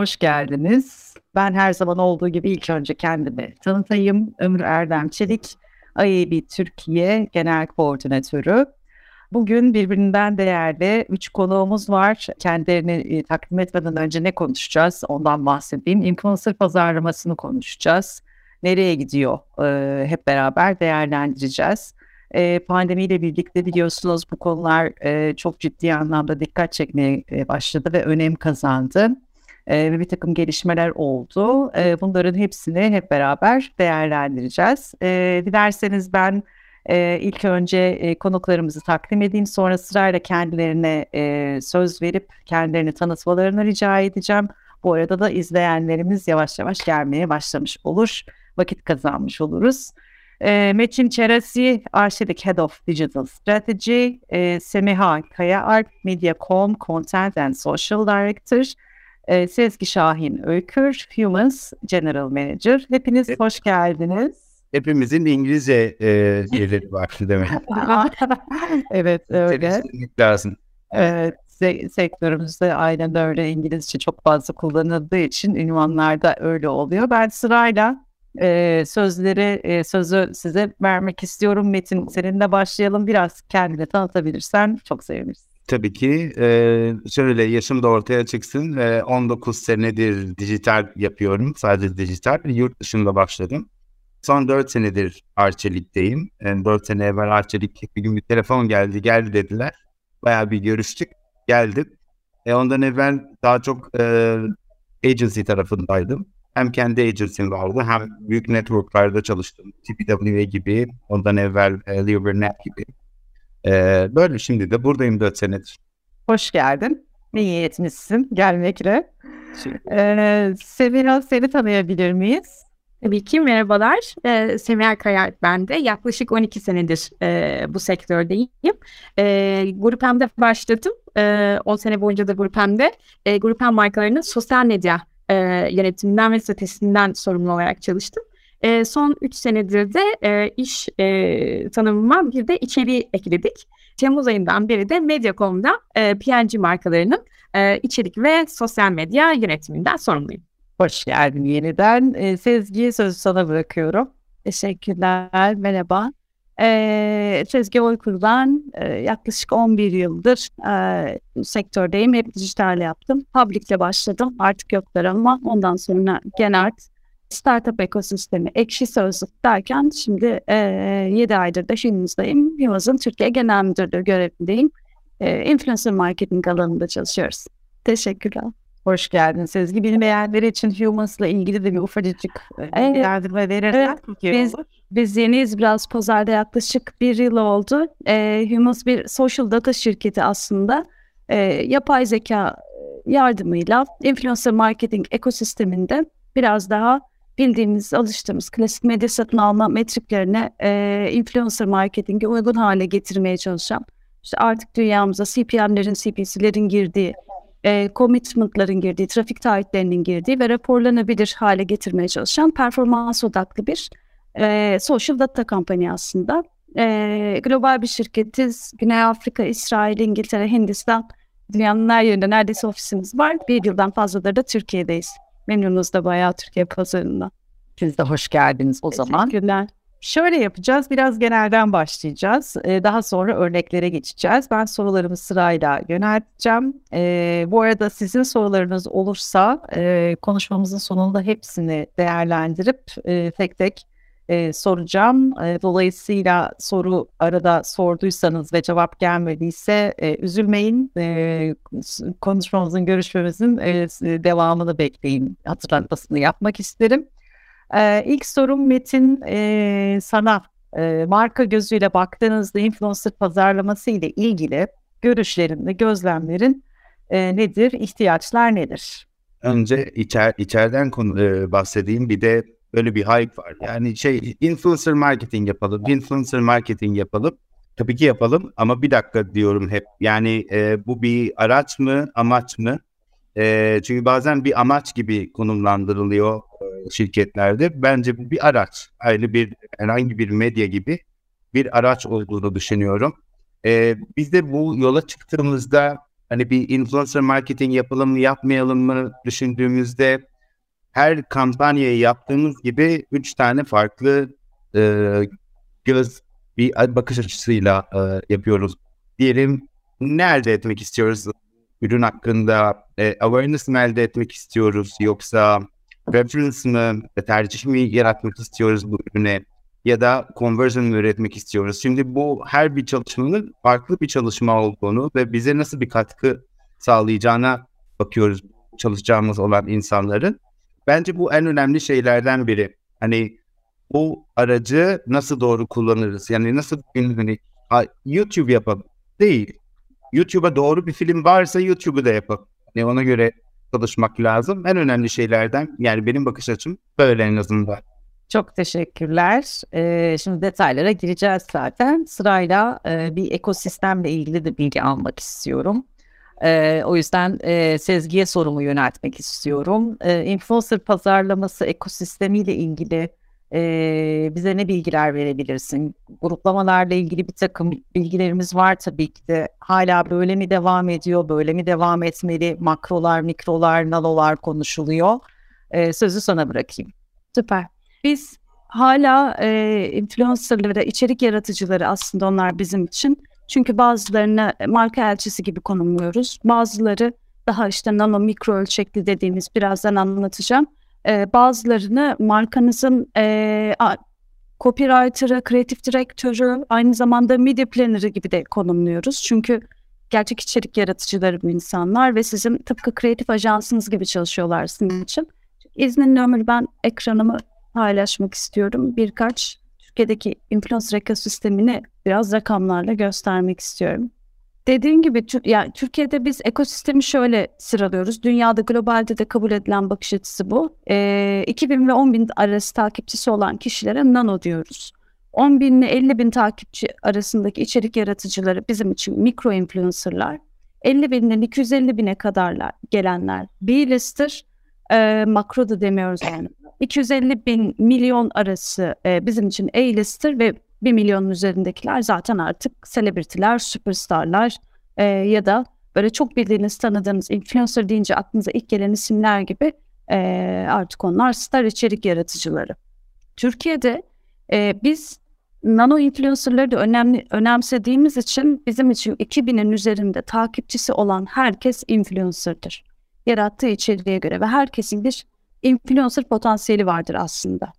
hoş geldiniz. Ben her zaman olduğu gibi ilk önce kendimi tanıtayım. Ömür Erdem Çelik, IAB Türkiye Genel Koordinatörü. Bugün birbirinden değerli üç konuğumuz var. Kendilerini e, takdim etmeden önce ne konuşacağız ondan bahsedeyim. Influencer pazarlamasını konuşacağız. Nereye gidiyor e, hep beraber değerlendireceğiz. E, pandemiyle birlikte biliyorsunuz bu konular e, çok ciddi anlamda dikkat çekmeye e, başladı ve önem kazandı. E, ve bir takım gelişmeler oldu. E, bunların hepsini hep beraber değerlendireceğiz. E, dilerseniz ben e, ilk önce e, konuklarımızı takdim edeyim. Sonra sırayla kendilerine e, söz verip kendilerini tanıtmalarını rica edeceğim. Bu arada da izleyenlerimiz yavaş yavaş gelmeye başlamış olur. Vakit kazanmış oluruz. E, Metin Çerasi, Arşivik Head of Digital Strategy, e, Semiha Kayaalp, Mediacom Content and Social Director, e, Sezgi Şahin Öykür, Humans General Manager. Hepiniz evet. hoş geldiniz. Hepimizin İngilizce e, yerleri var demek. evet öyle. lazım. Evet sektörümüzde aynen öyle İngilizce çok fazla kullanıldığı için ünvanlarda öyle oluyor. Ben sırayla e, sözleri e, sözü size vermek istiyorum. Metin seninle başlayalım. Biraz kendini tanıtabilirsen çok seviniriz. Tabii ki. E, şöyle yaşım da ortaya çıksın. E, 19 senedir dijital yapıyorum. Sadece dijital. Yurt dışında başladım. Son 4 senedir Arçelik'teyim. Yani 4 sene evvel Arçelik bir gün bir telefon geldi. Geldi dediler. Bayağı bir görüştük. Geldim. E, ondan evvel daha çok e, agency tarafındaydım hem kendi agency'm vardı hem büyük networklarda çalıştım. TPW gibi, ondan evvel e, Livernet gibi. E, böyle şimdi de buradayım 4 senedir. Hoş geldin. İyi etmişsin gelmekle. Ee, Semira seni tanıyabilir miyiz? Tabii ki merhabalar. Ee, Semiha Kayar ben de. Yaklaşık 12 senedir e, bu sektördeyim. E, Grupem'de başladım. E, 10 sene boyunca da Grupem'de e, Grupem markalarının sosyal medya e, yönetiminden ve stratejisinden sorumlu olarak çalıştım. E, son 3 senedir de e, iş e, tanımıma bir de içeriği ekledik. Temmuz ayından beri de Mediacom'da e, PNG markalarının e, içerik ve sosyal medya yönetiminden sorumluyum. Hoş geldin yeniden. E, Sezgi sözü sana bırakıyorum. Teşekkürler, merhaba. E, Sezgi Oykur'dan e, yaklaşık 11 yıldır e, sektördeyim. Hep dijital yaptım. Public'le başladım. Artık yoklar ama ondan sonra genel startup ekosistemi, ekşi sözlük derken şimdi e, 7 aydır da Hümüz'deyim. Hümüz'ün Türkiye Genel Müdürlüğü görevindeyim. E, influencer marketing alanında çalışıyoruz. Teşekkürler. Hoş geldin Sezgi. Bilmeyenler için Humans'la ilgili de bir ufacık bilgilendirme verirsen evet, biz, biz yeniyiz biraz pazarda yaklaşık bir yıl oldu. E, Humans bir social data şirketi aslında. E, yapay zeka yardımıyla influencer marketing ekosisteminde biraz daha bildiğimiz, alıştığımız klasik medya satın alma metriklerine e, influencer marketinge uygun hale getirmeye çalışan, işte artık dünyamıza CPM'lerin, CPC'lerin girdiği e, commitment'ların girdiği, trafik taahhütlerinin girdiği ve raporlanabilir hale getirmeye çalışan performans odaklı bir e, social data kampanya aslında. E, global bir şirketiz. Güney Afrika, İsrail, İngiltere, Hindistan dünyanın her yerinde neredeyse ofisimiz var. Bir yıldan fazladır da Türkiye'deyiz. Memnunuz da bayağı Türkiye pazarında. Siz de hoş geldiniz o zaman. Teşekkürler. Şöyle yapacağız, biraz genelden başlayacağız. Ee, daha sonra örneklere geçeceğiz. Ben sorularımı sırayla yönelteceğim. Ee, bu arada sizin sorularınız olursa e, konuşmamızın sonunda hepsini değerlendirip e, tek tek e, soracağım. E, dolayısıyla soru arada sorduysanız ve cevap gelmediyse e, üzülmeyin. E, konuşmamızın, görüşmemizin e, devamını bekleyin. Hatırlatmasını yapmak isterim. Ee, ilk sorum Metin e, sana e, marka gözüyle baktığınızda influencer pazarlaması ile ilgili görüşlerin ve gözlemlerin e, nedir, ihtiyaçlar nedir? Önce içer, içeriden konu, e, bahsedeyim bir de böyle bir hype var. Yani şey influencer marketing yapalım, influencer marketing yapalım. Tabii ki yapalım ama bir dakika diyorum hep. Yani e, bu bir araç mı, amaç mı? E, çünkü bazen bir amaç gibi konumlandırılıyor şirketlerde bence bu bir araç. Aynı bir herhangi bir medya gibi bir araç olduğunu düşünüyorum. Ee, biz de bu yola çıktığımızda hani bir influencer marketing yapalım mı yapmayalım mı düşündüğümüzde her kampanyayı yaptığımız gibi üç tane farklı e, göz bir bakış açısıyla e, yapıyoruz. Diyelim ne elde etmek istiyoruz? Ürün hakkında e, awareness mi elde etmek istiyoruz yoksa reference mı, tercih mi yaratmak istiyoruz bu ürüne ya da conversion mı üretmek istiyoruz? Şimdi bu her bir çalışmanın farklı bir çalışma olduğunu ve bize nasıl bir katkı sağlayacağına bakıyoruz çalışacağımız olan insanların. Bence bu en önemli şeylerden biri. Hani bu aracı nasıl doğru kullanırız? Yani nasıl hani, YouTube yapalım değil. YouTube'a doğru bir film varsa YouTube'u da yapalım. Yani ona göre çalışmak lazım. En önemli şeylerden yani benim bakış açım böyle en azından. Çok teşekkürler. Ee, şimdi detaylara gireceğiz zaten. Sırayla e, bir ekosistemle ilgili de bilgi almak istiyorum. E, o yüzden e, Sezgi'ye sorumu yöneltmek istiyorum. E, influencer pazarlaması ekosistemiyle ilgili e, bize ne bilgiler verebilirsin? Gruplamalarla ilgili bir takım bilgilerimiz var tabii ki de. Hala böyle mi devam ediyor, böyle mi devam etmeli? Makrolar, mikrolar, nanolar konuşuluyor. E, sözü sana bırakayım. Süper. Biz hala e, influencerları, içerik yaratıcıları aslında onlar bizim için çünkü bazılarını marka elçisi gibi konumluyoruz. Bazıları daha işte nano mikro ölçekli dediğimiz birazdan anlatacağım. Ee, bazılarını markanızın e, copywriter'ı, kreatif direktörü, aynı zamanda media planner'ı gibi de konumluyoruz. Çünkü gerçek içerik yaratıcıları bu insanlar ve sizin tıpkı kreatif ajansınız gibi çalışıyorlar sizin için. İzninle Ömür ben ekranımı paylaşmak istiyorum. Birkaç Türkiye'deki influencer ekosistemini biraz rakamlarla göstermek istiyorum. Dediğim gibi yani Türkiye'de biz ekosistemi şöyle sıralıyoruz. Dünyada globalde de kabul edilen bakış açısı bu. E, 2000 ve 10 bin arası takipçisi olan kişilere nano diyoruz. 10 bin ile 50 bin takipçi arasındaki içerik yaratıcıları bizim için mikro influencerlar. 50 binden 250 bine kadarlar gelenler B-lister, e, makro da demiyoruz yani 250 bin milyon arası e, bizim için A-lister ve 1 milyonun üzerindekiler zaten artık selebritiler, süperstarlar e, ya da böyle çok bildiğiniz, tanıdığınız influencer deyince aklınıza ilk gelen isimler gibi e, artık onlar star içerik yaratıcıları. Türkiye'de e, biz nano influencerları da önemli önemsediğimiz için bizim için 2000'in üzerinde takipçisi olan herkes influencer'dır. Yarattığı içeriğe göre ve herkesin bir influencer potansiyeli vardır aslında.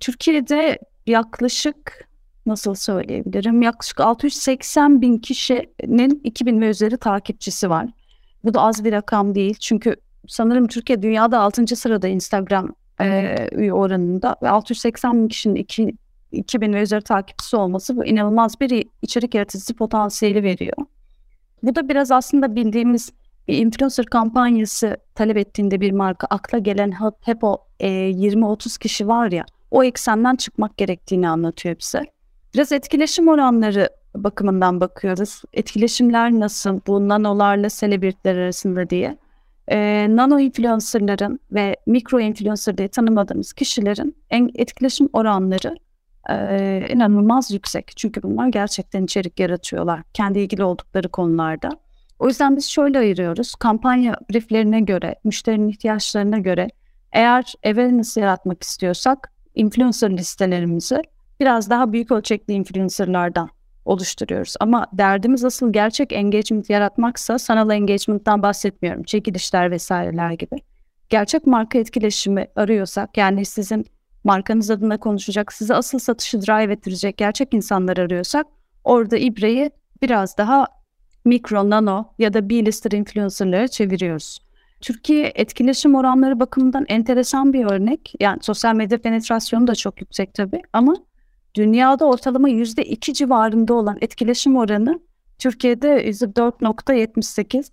Türkiye'de yaklaşık nasıl söyleyebilirim yaklaşık 680 bin kişinin 2000 ve üzeri takipçisi var. Bu da az bir rakam değil çünkü sanırım Türkiye dünyada 6. sırada Instagram e, üye oranında ve 680 bin kişinin 2, 2000 ve üzeri takipçisi olması bu inanılmaz bir içerik yaratıcısı potansiyeli veriyor. Bu da biraz aslında bildiğimiz bir influencer kampanyası talep ettiğinde bir marka akla gelen hep o e, 20-30 kişi var ya o eksenden çıkmak gerektiğini anlatıyor bize. Biraz etkileşim oranları bakımından bakıyoruz. Etkileşimler nasıl bu nanolarla selebritler arasında diye. E, nano influencerların ve mikro influencer diye tanımadığımız kişilerin en etkileşim oranları e, inanılmaz yüksek. Çünkü bunlar gerçekten içerik yaratıyorlar kendi ilgili oldukları konularda. O yüzden biz şöyle ayırıyoruz. Kampanya brieflerine göre, müşterinin ihtiyaçlarına göre eğer awareness yaratmak istiyorsak influencer listelerimizi biraz daha büyük ölçekli influencerlardan oluşturuyoruz. Ama derdimiz asıl gerçek engagement yaratmaksa sanal engagement'tan bahsetmiyorum. Çekilişler vesaireler gibi. Gerçek marka etkileşimi arıyorsak yani sizin markanız adına konuşacak, size asıl satışı drive ettirecek gerçek insanlar arıyorsak orada ibreyi biraz daha mikro, nano ya da B-lister influencerlara çeviriyoruz. Türkiye etkileşim oranları bakımından enteresan bir örnek. Yani sosyal medya penetrasyonu da çok yüksek tabii ama dünyada ortalama %2 civarında olan etkileşim oranı Türkiye'de %4.78.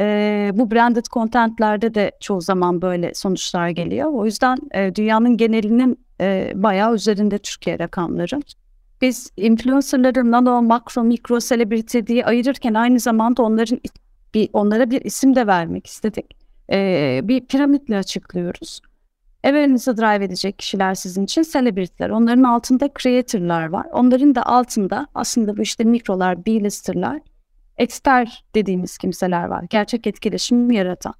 Ee, bu branded contentlerde de çoğu zaman böyle sonuçlar geliyor. O yüzden e, dünyanın genelinin e, bayağı üzerinde Türkiye rakamları. Biz influencerları nano, makro, mikro, celebrity diye ayırırken aynı zamanda onların bir onlara bir isim de vermek istedik. Ee, bir piramitle açıklıyoruz. Evreninizi drive edecek kişiler sizin için celebrity'ler. Onların altında creator'lar var. Onların da altında aslında bu işte mikrolar, B-lister'lar Expert dediğimiz kimseler var. Gerçek etkileşim yaratan.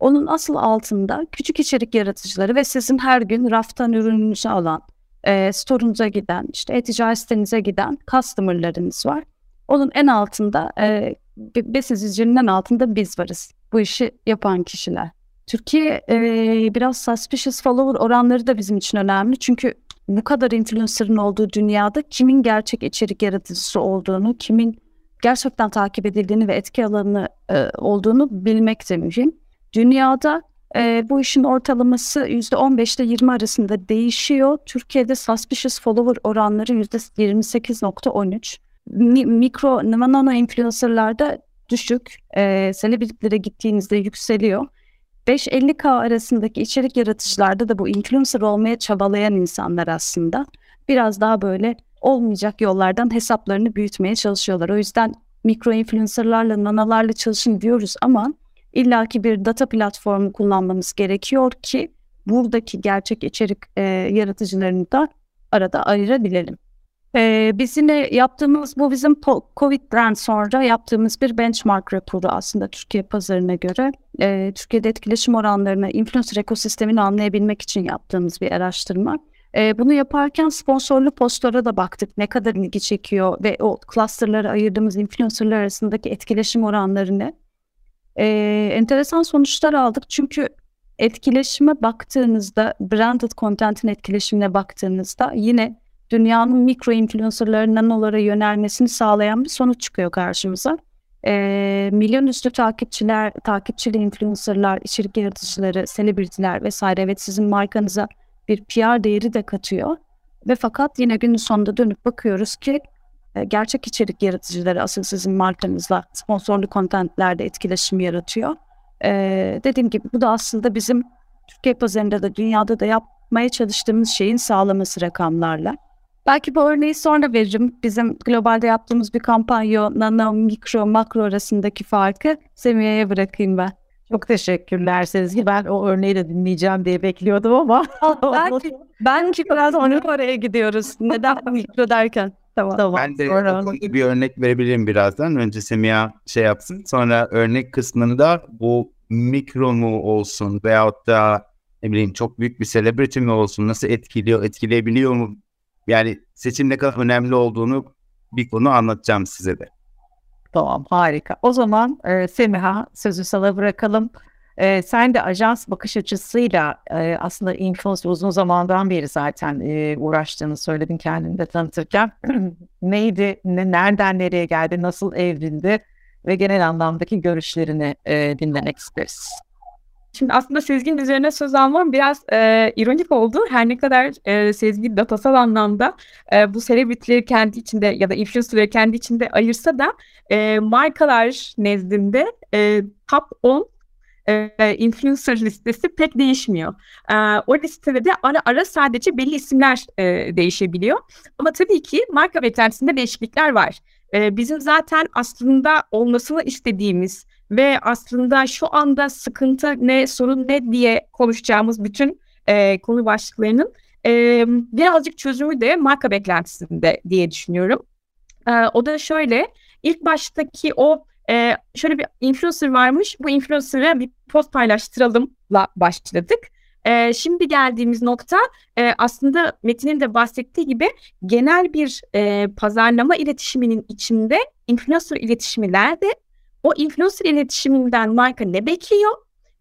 Onun asıl altında küçük içerik yaratıcıları ve sizin her gün raftan ürününüzü alan, e, store'unuza giden, işte e-ticaret sitenize giden customer'larınız var. Onun en altında, e, besin zincirinin altında biz varız. Bu işi yapan kişiler. Türkiye e, biraz suspicious follower oranları da bizim için önemli. Çünkü bu kadar influencer'ın olduğu dünyada kimin gerçek içerik yaratıcısı olduğunu, kimin gerçekten takip edildiğini ve etki alanı e, olduğunu bilmek de mühim. Dünyada e, bu işin ortalaması %15 ile 20 arasında değişiyor. Türkiye'de suspicious follower oranları %28.13. Mi, mikro, nano influencerlarda düşük. E, selebritlere gittiğinizde yükseliyor. 5-50K arasındaki içerik yaratıcılarda da bu influencer olmaya çabalayan insanlar aslında biraz daha böyle olmayacak yollardan hesaplarını büyütmeye çalışıyorlar. O yüzden mikro influencerlarla, nanalarla çalışın diyoruz ama illaki bir data platformu kullanmamız gerekiyor ki buradaki gerçek içerik e, yaratıcılarını da arada ayırabilelim. E, biz yine yaptığımız bu bizim Covid'den sonra yaptığımız bir benchmark raporu aslında Türkiye pazarına göre. E, Türkiye'de etkileşim oranlarını, influencer ekosistemini anlayabilmek için yaptığımız bir araştırma. E, bunu yaparken sponsorlu postlara da baktık. Ne kadar ilgi çekiyor ve o clusterlara ayırdığımız influencerlar arasındaki etkileşim oranlarını. E, enteresan sonuçlar aldık çünkü etkileşime baktığınızda, branded content'in etkileşimine baktığınızda yine dünyanın mikro influencerların nanolara yönelmesini sağlayan bir sonuç çıkıyor karşımıza. E, milyon üstü takipçiler, takipçili influencerlar, içerik yaratıcıları, selebritiler vesaire evet sizin markanıza bir PR değeri de katıyor. Ve fakat yine günün sonunda dönüp bakıyoruz ki gerçek içerik yaratıcıları asıl sizin markanızla sponsorlu kontentlerde etkileşim yaratıyor. E, dediğim gibi bu da aslında bizim Türkiye pazarında da dünyada da yapmaya çalıştığımız şeyin sağlaması rakamlarla. Belki bu örneği sonra veririm. Bizim globalde yaptığımız bir kampanya nano, mikro, makro arasındaki farkı Semiye'ye bırakayım ben. Çok teşekkürler Sezgi. Ben o örneği de dinleyeceğim diye bekliyordum ama. belki, belki biraz onu oraya gidiyoruz. Neden mikro derken? Tamam. tamam. Ben de Sonra... o konuda bir örnek verebilirim birazdan. Önce Semiha şey yapsın. Sonra örnek kısmında bu mikro mu olsun veyahut da ne bileyim çok büyük bir celebrity mi olsun nasıl etkiliyor, etkileyebiliyor mu yani seçim ne kadar önemli olduğunu bir konu anlatacağım size de. Tamam harika. O zaman e, Semiha sözü sana bırakalım. E, sen de ajans bakış açısıyla e, aslında influencer uzun zamandan beri zaten e, uğraştığını söyledin kendini de tanıtırken. Neydi, ne, nereden nereye geldi, nasıl evrildi ve genel anlamdaki görüşlerini e, dinlemek isteriz. Şimdi aslında Sezgin üzerine söz almam biraz e, ironik oldu. Her ne kadar e, Sezgin datasal anlamda e, bu selebritileri kendi içinde ya da influencerları kendi içinde ayırsa da e, markalar nezdinde e, top 10 e, influencer listesi pek değişmiyor. E, o listede de ara ara sadece belli isimler e, değişebiliyor. Ama tabii ki marka beklentisinde değişiklikler var. E, bizim zaten aslında olmasını istediğimiz ve aslında şu anda sıkıntı ne, sorun ne diye konuşacağımız bütün e, konu başlıklarının e, birazcık çözümü de marka beklentisinde diye düşünüyorum. E, o da şöyle, ilk baştaki o e, şöyle bir influencer varmış, bu influencer'a bir post paylaştıralımla başladık. E, şimdi geldiğimiz nokta e, aslında Metin'in de bahsettiği gibi genel bir e, pazarlama iletişiminin içinde influencer iletişimi nerede o influencer iletişiminden marka ne bekliyor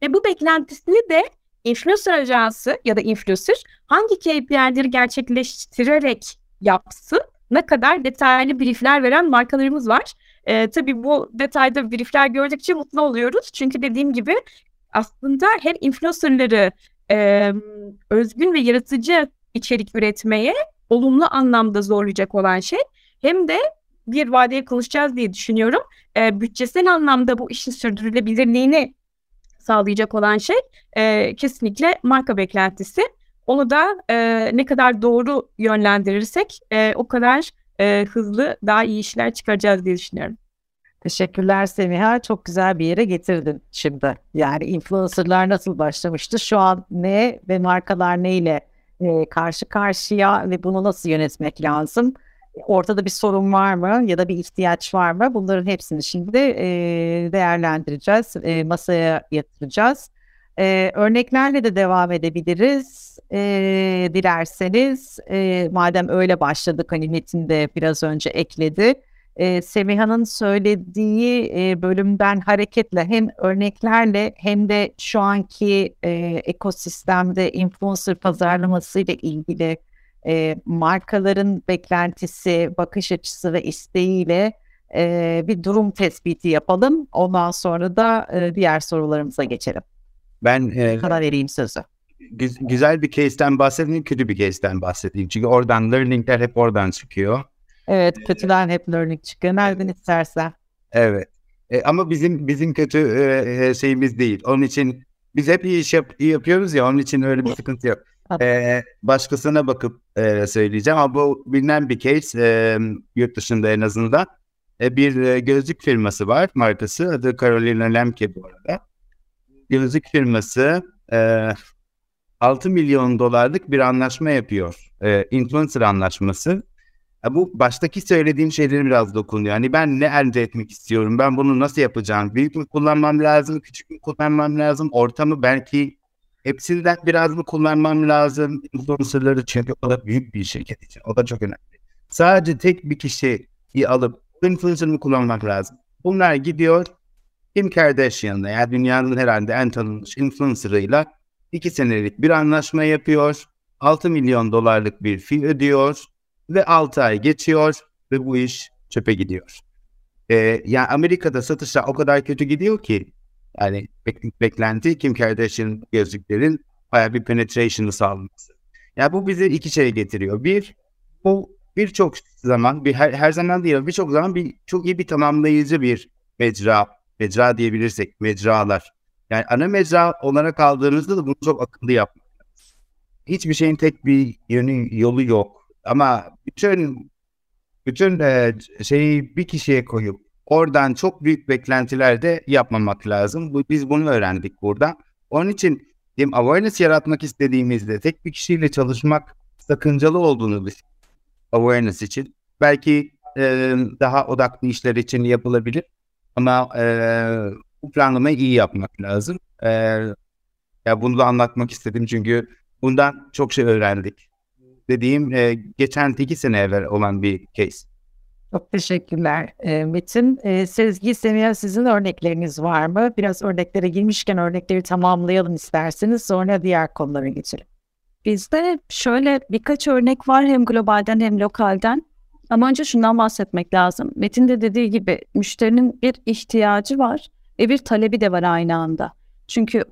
ve bu beklentisini de influencer ajansı ya da influencer hangi KPI'leri gerçekleştirerek yapsın ne kadar detaylı briefler veren markalarımız var. Ee, tabii bu detayda briefler gördükçe mutlu oluyoruz. Çünkü dediğim gibi aslında hem influencerları e, özgün ve yaratıcı içerik üretmeye olumlu anlamda zorlayacak olan şey hem de bir vadeye konuşacağız diye düşünüyorum. E, bütçesel anlamda bu işin sürdürülebilirliğini sağlayacak olan şey e, kesinlikle marka beklentisi. Onu da e, ne kadar doğru yönlendirirsek e, o kadar e, hızlı daha iyi işler çıkaracağız diye düşünüyorum. Teşekkürler Semiha. Çok güzel bir yere getirdin şimdi. Yani influencerlar nasıl başlamıştı? Şu an ne ve markalar neyle e, karşı karşıya ve bunu nasıl yönetmek lazım? ortada bir sorun var mı ya da bir ihtiyaç var mı? Bunların hepsini şimdi e, değerlendireceğiz, e, masaya yatıracağız. E, örneklerle de devam edebiliriz e, dilerseniz. E, madem öyle başladık hani Metin de biraz önce ekledi. E, Semiha'nın söylediği e, bölümden hareketle hem örneklerle hem de şu anki e, ekosistemde influencer pazarlaması ile ilgili e, markaların beklentisi, bakış açısı ve isteğiyle e, bir durum tespiti yapalım. Ondan sonra da e, diğer sorularımıza geçelim. Ben e, kadar vereyim sözü. Gü- güzel bir case'ten bahsedeyim, kötü bir case'ten bahsedeyim. Çünkü oradan learningler hep oradan çıkıyor. Evet, kötüden hep learning çıkıyor. Nereden istersen. Evet. E, ama bizim bizim kötü e, şeyimiz değil. Onun için biz hep iyi iş yap, iyi yapıyoruz ya onun için öyle bir sıkıntı yok. E, başkasına bakıp e, söyleyeceğim ama bu bilinen bir case e, yurt dışında en azından. E, bir e, gözlük firması var markası adı Carolina Lemke bu arada. Gözlük firması e, 6 milyon dolarlık bir anlaşma yapıyor. E, influencer anlaşması. E, bu baştaki söylediğim şeyleri biraz dokunuyor. Yani ben ne elde etmek istiyorum? Ben bunu nasıl yapacağım? Büyük mü kullanmam lazım? Küçük mü kullanmam lazım? Ortamı belki hepsinden biraz mı kullanmam lazım? Influencerları çünkü o da büyük bir şirket için. O da çok önemli. Sadece tek bir kişiyi alıp influencer'ını kullanmak lazım. Bunlar gidiyor Kim Kardashian'la yani dünyanın herhalde en tanınmış influencer'ıyla iki senelik bir anlaşma yapıyor. 6 milyon dolarlık bir fee ödüyor ve 6 ay geçiyor ve bu iş çöpe gidiyor. Ee, yani Amerika'da satışlar o kadar kötü gidiyor ki yani bek- beklenti Kim Kardashian gözlüklerin bayağı bir penetration'ı sağlaması. Yani bu bize iki şey getiriyor. Bir, bu birçok zaman, bir her, her zaman değil birçok zaman bir çok iyi bir tamamlayıcı bir mecra, mecra diyebilirsek mecralar. Yani ana mecra olarak aldığınızda da bunu çok akıllı yapmak Hiçbir şeyin tek bir yönü, yolu yok. Ama bütün bütün e, şeyi bir kişiye koyup oradan çok büyük beklentiler de yapmamak lazım. Bu, biz bunu öğrendik burada. Onun için diyeyim, awareness yaratmak istediğimizde tek bir kişiyle çalışmak sakıncalı olduğunu biz awareness için. Belki e, daha odaklı işler için yapılabilir. Ama e, bu planlamayı iyi yapmak lazım. E, ya bunu da anlatmak istedim çünkü bundan çok şey öğrendik. Dediğim e, geçen iki sene evvel olan bir case. Çok teşekkürler Metin. E, Sezgi, Semiha sizin örnekleriniz var mı? Biraz örneklere girmişken örnekleri tamamlayalım isterseniz sonra diğer konulara geçelim. Bizde şöyle birkaç örnek var hem globalden hem lokalden. Ama önce şundan bahsetmek lazım. Metin de dediği gibi müşterinin bir ihtiyacı var ve bir talebi de var aynı anda. Çünkü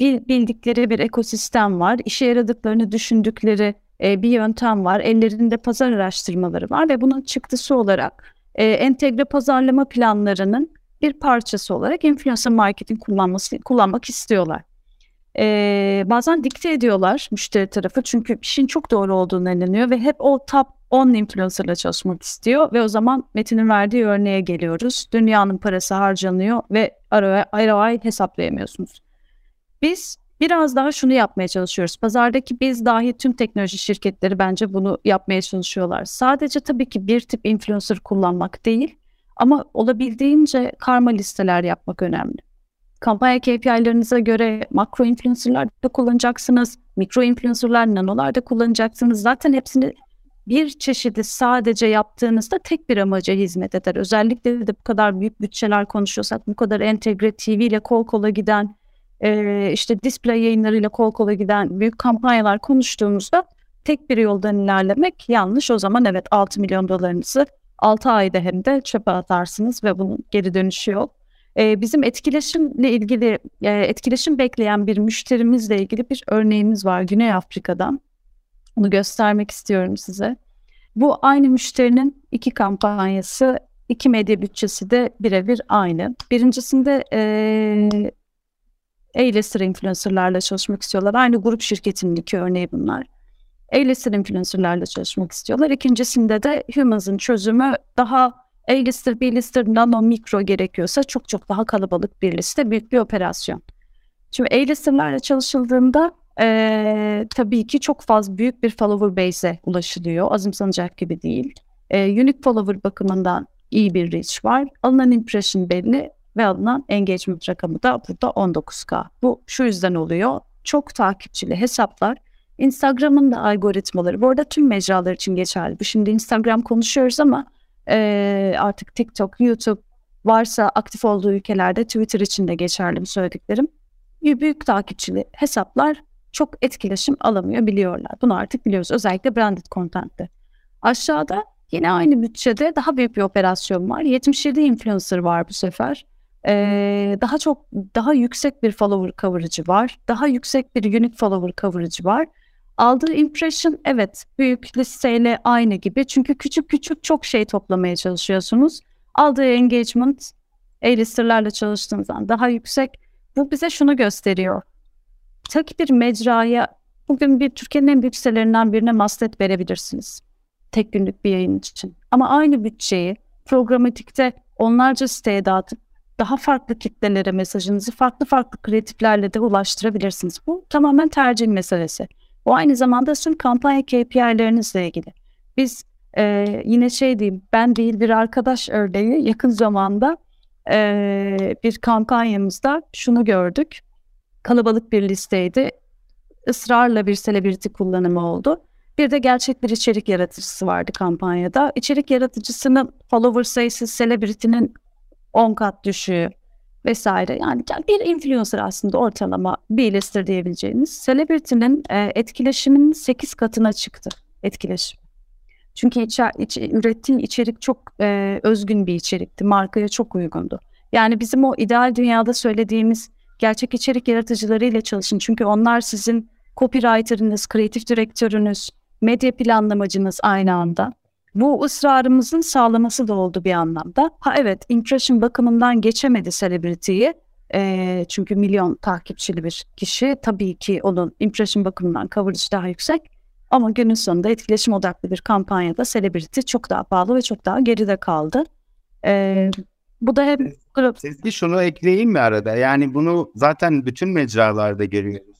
bildikleri bir ekosistem var, işe yaradıklarını düşündükleri e, bir yöntem var, ellerinde pazar araştırmaları var ve bunun çıktısı olarak e, entegre pazarlama planlarının bir parçası olarak influencer marketing kullanması kullanmak istiyorlar. Ee, bazen dikte ediyorlar müşteri tarafı çünkü işin çok doğru olduğunu inanıyor ve hep o top 10 influencerla çalışmak istiyor ve o zaman Metin'in verdiği örneğe geliyoruz. Dünyanın parası harcanıyor ve ROI hesaplayamıyorsunuz. Biz biraz daha şunu yapmaya çalışıyoruz. Pazardaki biz dahi tüm teknoloji şirketleri bence bunu yapmaya çalışıyorlar. Sadece tabii ki bir tip influencer kullanmak değil ama olabildiğince karma listeler yapmak önemli. Kampanya KPI'lerinize göre makro influencerlar da kullanacaksınız. Mikro influencerlar, nanolar da kullanacaksınız. Zaten hepsini bir çeşidi sadece yaptığınızda tek bir amaca hizmet eder. Özellikle de bu kadar büyük bütçeler konuşuyorsak, bu kadar entegre TV ile kol kola giden, işte display yayınlarıyla kol kola giden büyük kampanyalar konuştuğumuzda tek bir yoldan ilerlemek yanlış. O zaman evet 6 milyon dolarınızı 6 ayda hem de çöpe atarsınız ve bunun geri dönüşü yok. E, bizim etkileşimle ilgili, e, etkileşim bekleyen bir müşterimizle ilgili bir örneğimiz var Güney Afrika'dan. Onu göstermek istiyorum size. Bu aynı müşterinin iki kampanyası, iki medya bütçesi de birebir aynı. Birincisinde e, A-lister influencerlarla çalışmak istiyorlar. Aynı grup şirketinin iki örneği bunlar. A-lister influencerlarla çalışmak istiyorlar. İkincisinde de Humans'ın çözümü daha A-lister, B-lister, nano, mikro gerekiyorsa çok çok daha kalabalık bir liste, büyük bir operasyon. Şimdi A-listerlarla çalışıldığında e, tabii ki çok fazla büyük bir follower base'e ulaşılıyor. Azımsanacak gibi değil. E, unique follower bakımından iyi bir reach var. Alınan impression belli ve alınan engagement rakamı da burada 19K. Bu şu yüzden oluyor. Çok takipçili hesaplar Instagram'ın da algoritmaları, bu arada tüm mecralar için geçerli. Bu şimdi Instagram konuşuyoruz ama e, artık TikTok, YouTube varsa aktif olduğu ülkelerde Twitter için de geçerli bu söylediklerim. Büyük takipçili hesaplar çok etkileşim alamıyor biliyorlar. Bunu artık biliyoruz özellikle branded content'te. Aşağıda yine aynı bütçede daha büyük bir operasyon var. 77 influencer var bu sefer. Ee, daha çok daha yüksek bir follower coverage'ı var. Daha yüksek bir unique follower coverage'ı var. Aldığı impression evet büyük listeyle aynı gibi. Çünkü küçük küçük çok şey toplamaya çalışıyorsunuz. Aldığı engagement A-listerlerle çalıştığınızdan daha yüksek. Bu bize şunu gösteriyor. Tek bir mecraya bugün bir Türkiye'nin en büyük sitelerinden birine mastet verebilirsiniz. Tek günlük bir yayın için. Ama aynı bütçeyi programatikte onlarca siteye dağıtıp daha farklı kitlelere mesajınızı farklı farklı kreatiflerle de ulaştırabilirsiniz. Bu tamamen tercih meselesi. O aynı zamanda tüm kampanya KPI'lerinizle ilgili. Biz e, yine şey diyeyim, ben değil bir arkadaş örneği yakın zamanda e, bir kampanyamızda şunu gördük. Kalabalık bir listeydi. Israrla bir celebrity kullanımı oldu. Bir de gerçek bir içerik yaratıcısı vardı kampanyada. İçerik yaratıcısının follower sayısı celebrity'nin 10 kat düşüğü vesaire. Yani bir influencer aslında ortalama bir lister diyebileceğiniz. Celebrity'nin e, etkileşiminin 8 katına çıktı etkileşim. Çünkü içer, iç, ürettiğin içerik çok e, özgün bir içerikti. Markaya çok uygundu. Yani bizim o ideal dünyada söylediğimiz gerçek içerik yaratıcılarıyla çalışın. Çünkü onlar sizin copywriter'ınız, kreatif direktörünüz, medya planlamacınız aynı anda. Bu ısrarımızın sağlaması da oldu bir anlamda. Ha evet impression bakımından geçemedi celebrity'yi. E, çünkü milyon takipçili bir kişi. Tabii ki onun impression bakımından coverage daha yüksek. Ama günün sonunda etkileşim odaklı bir kampanyada celebrity çok daha pahalı ve çok daha geride kaldı. E, bu da hem... Sezgi şunu ekleyeyim mi arada? Yani bunu zaten bütün mecralarda görüyoruz.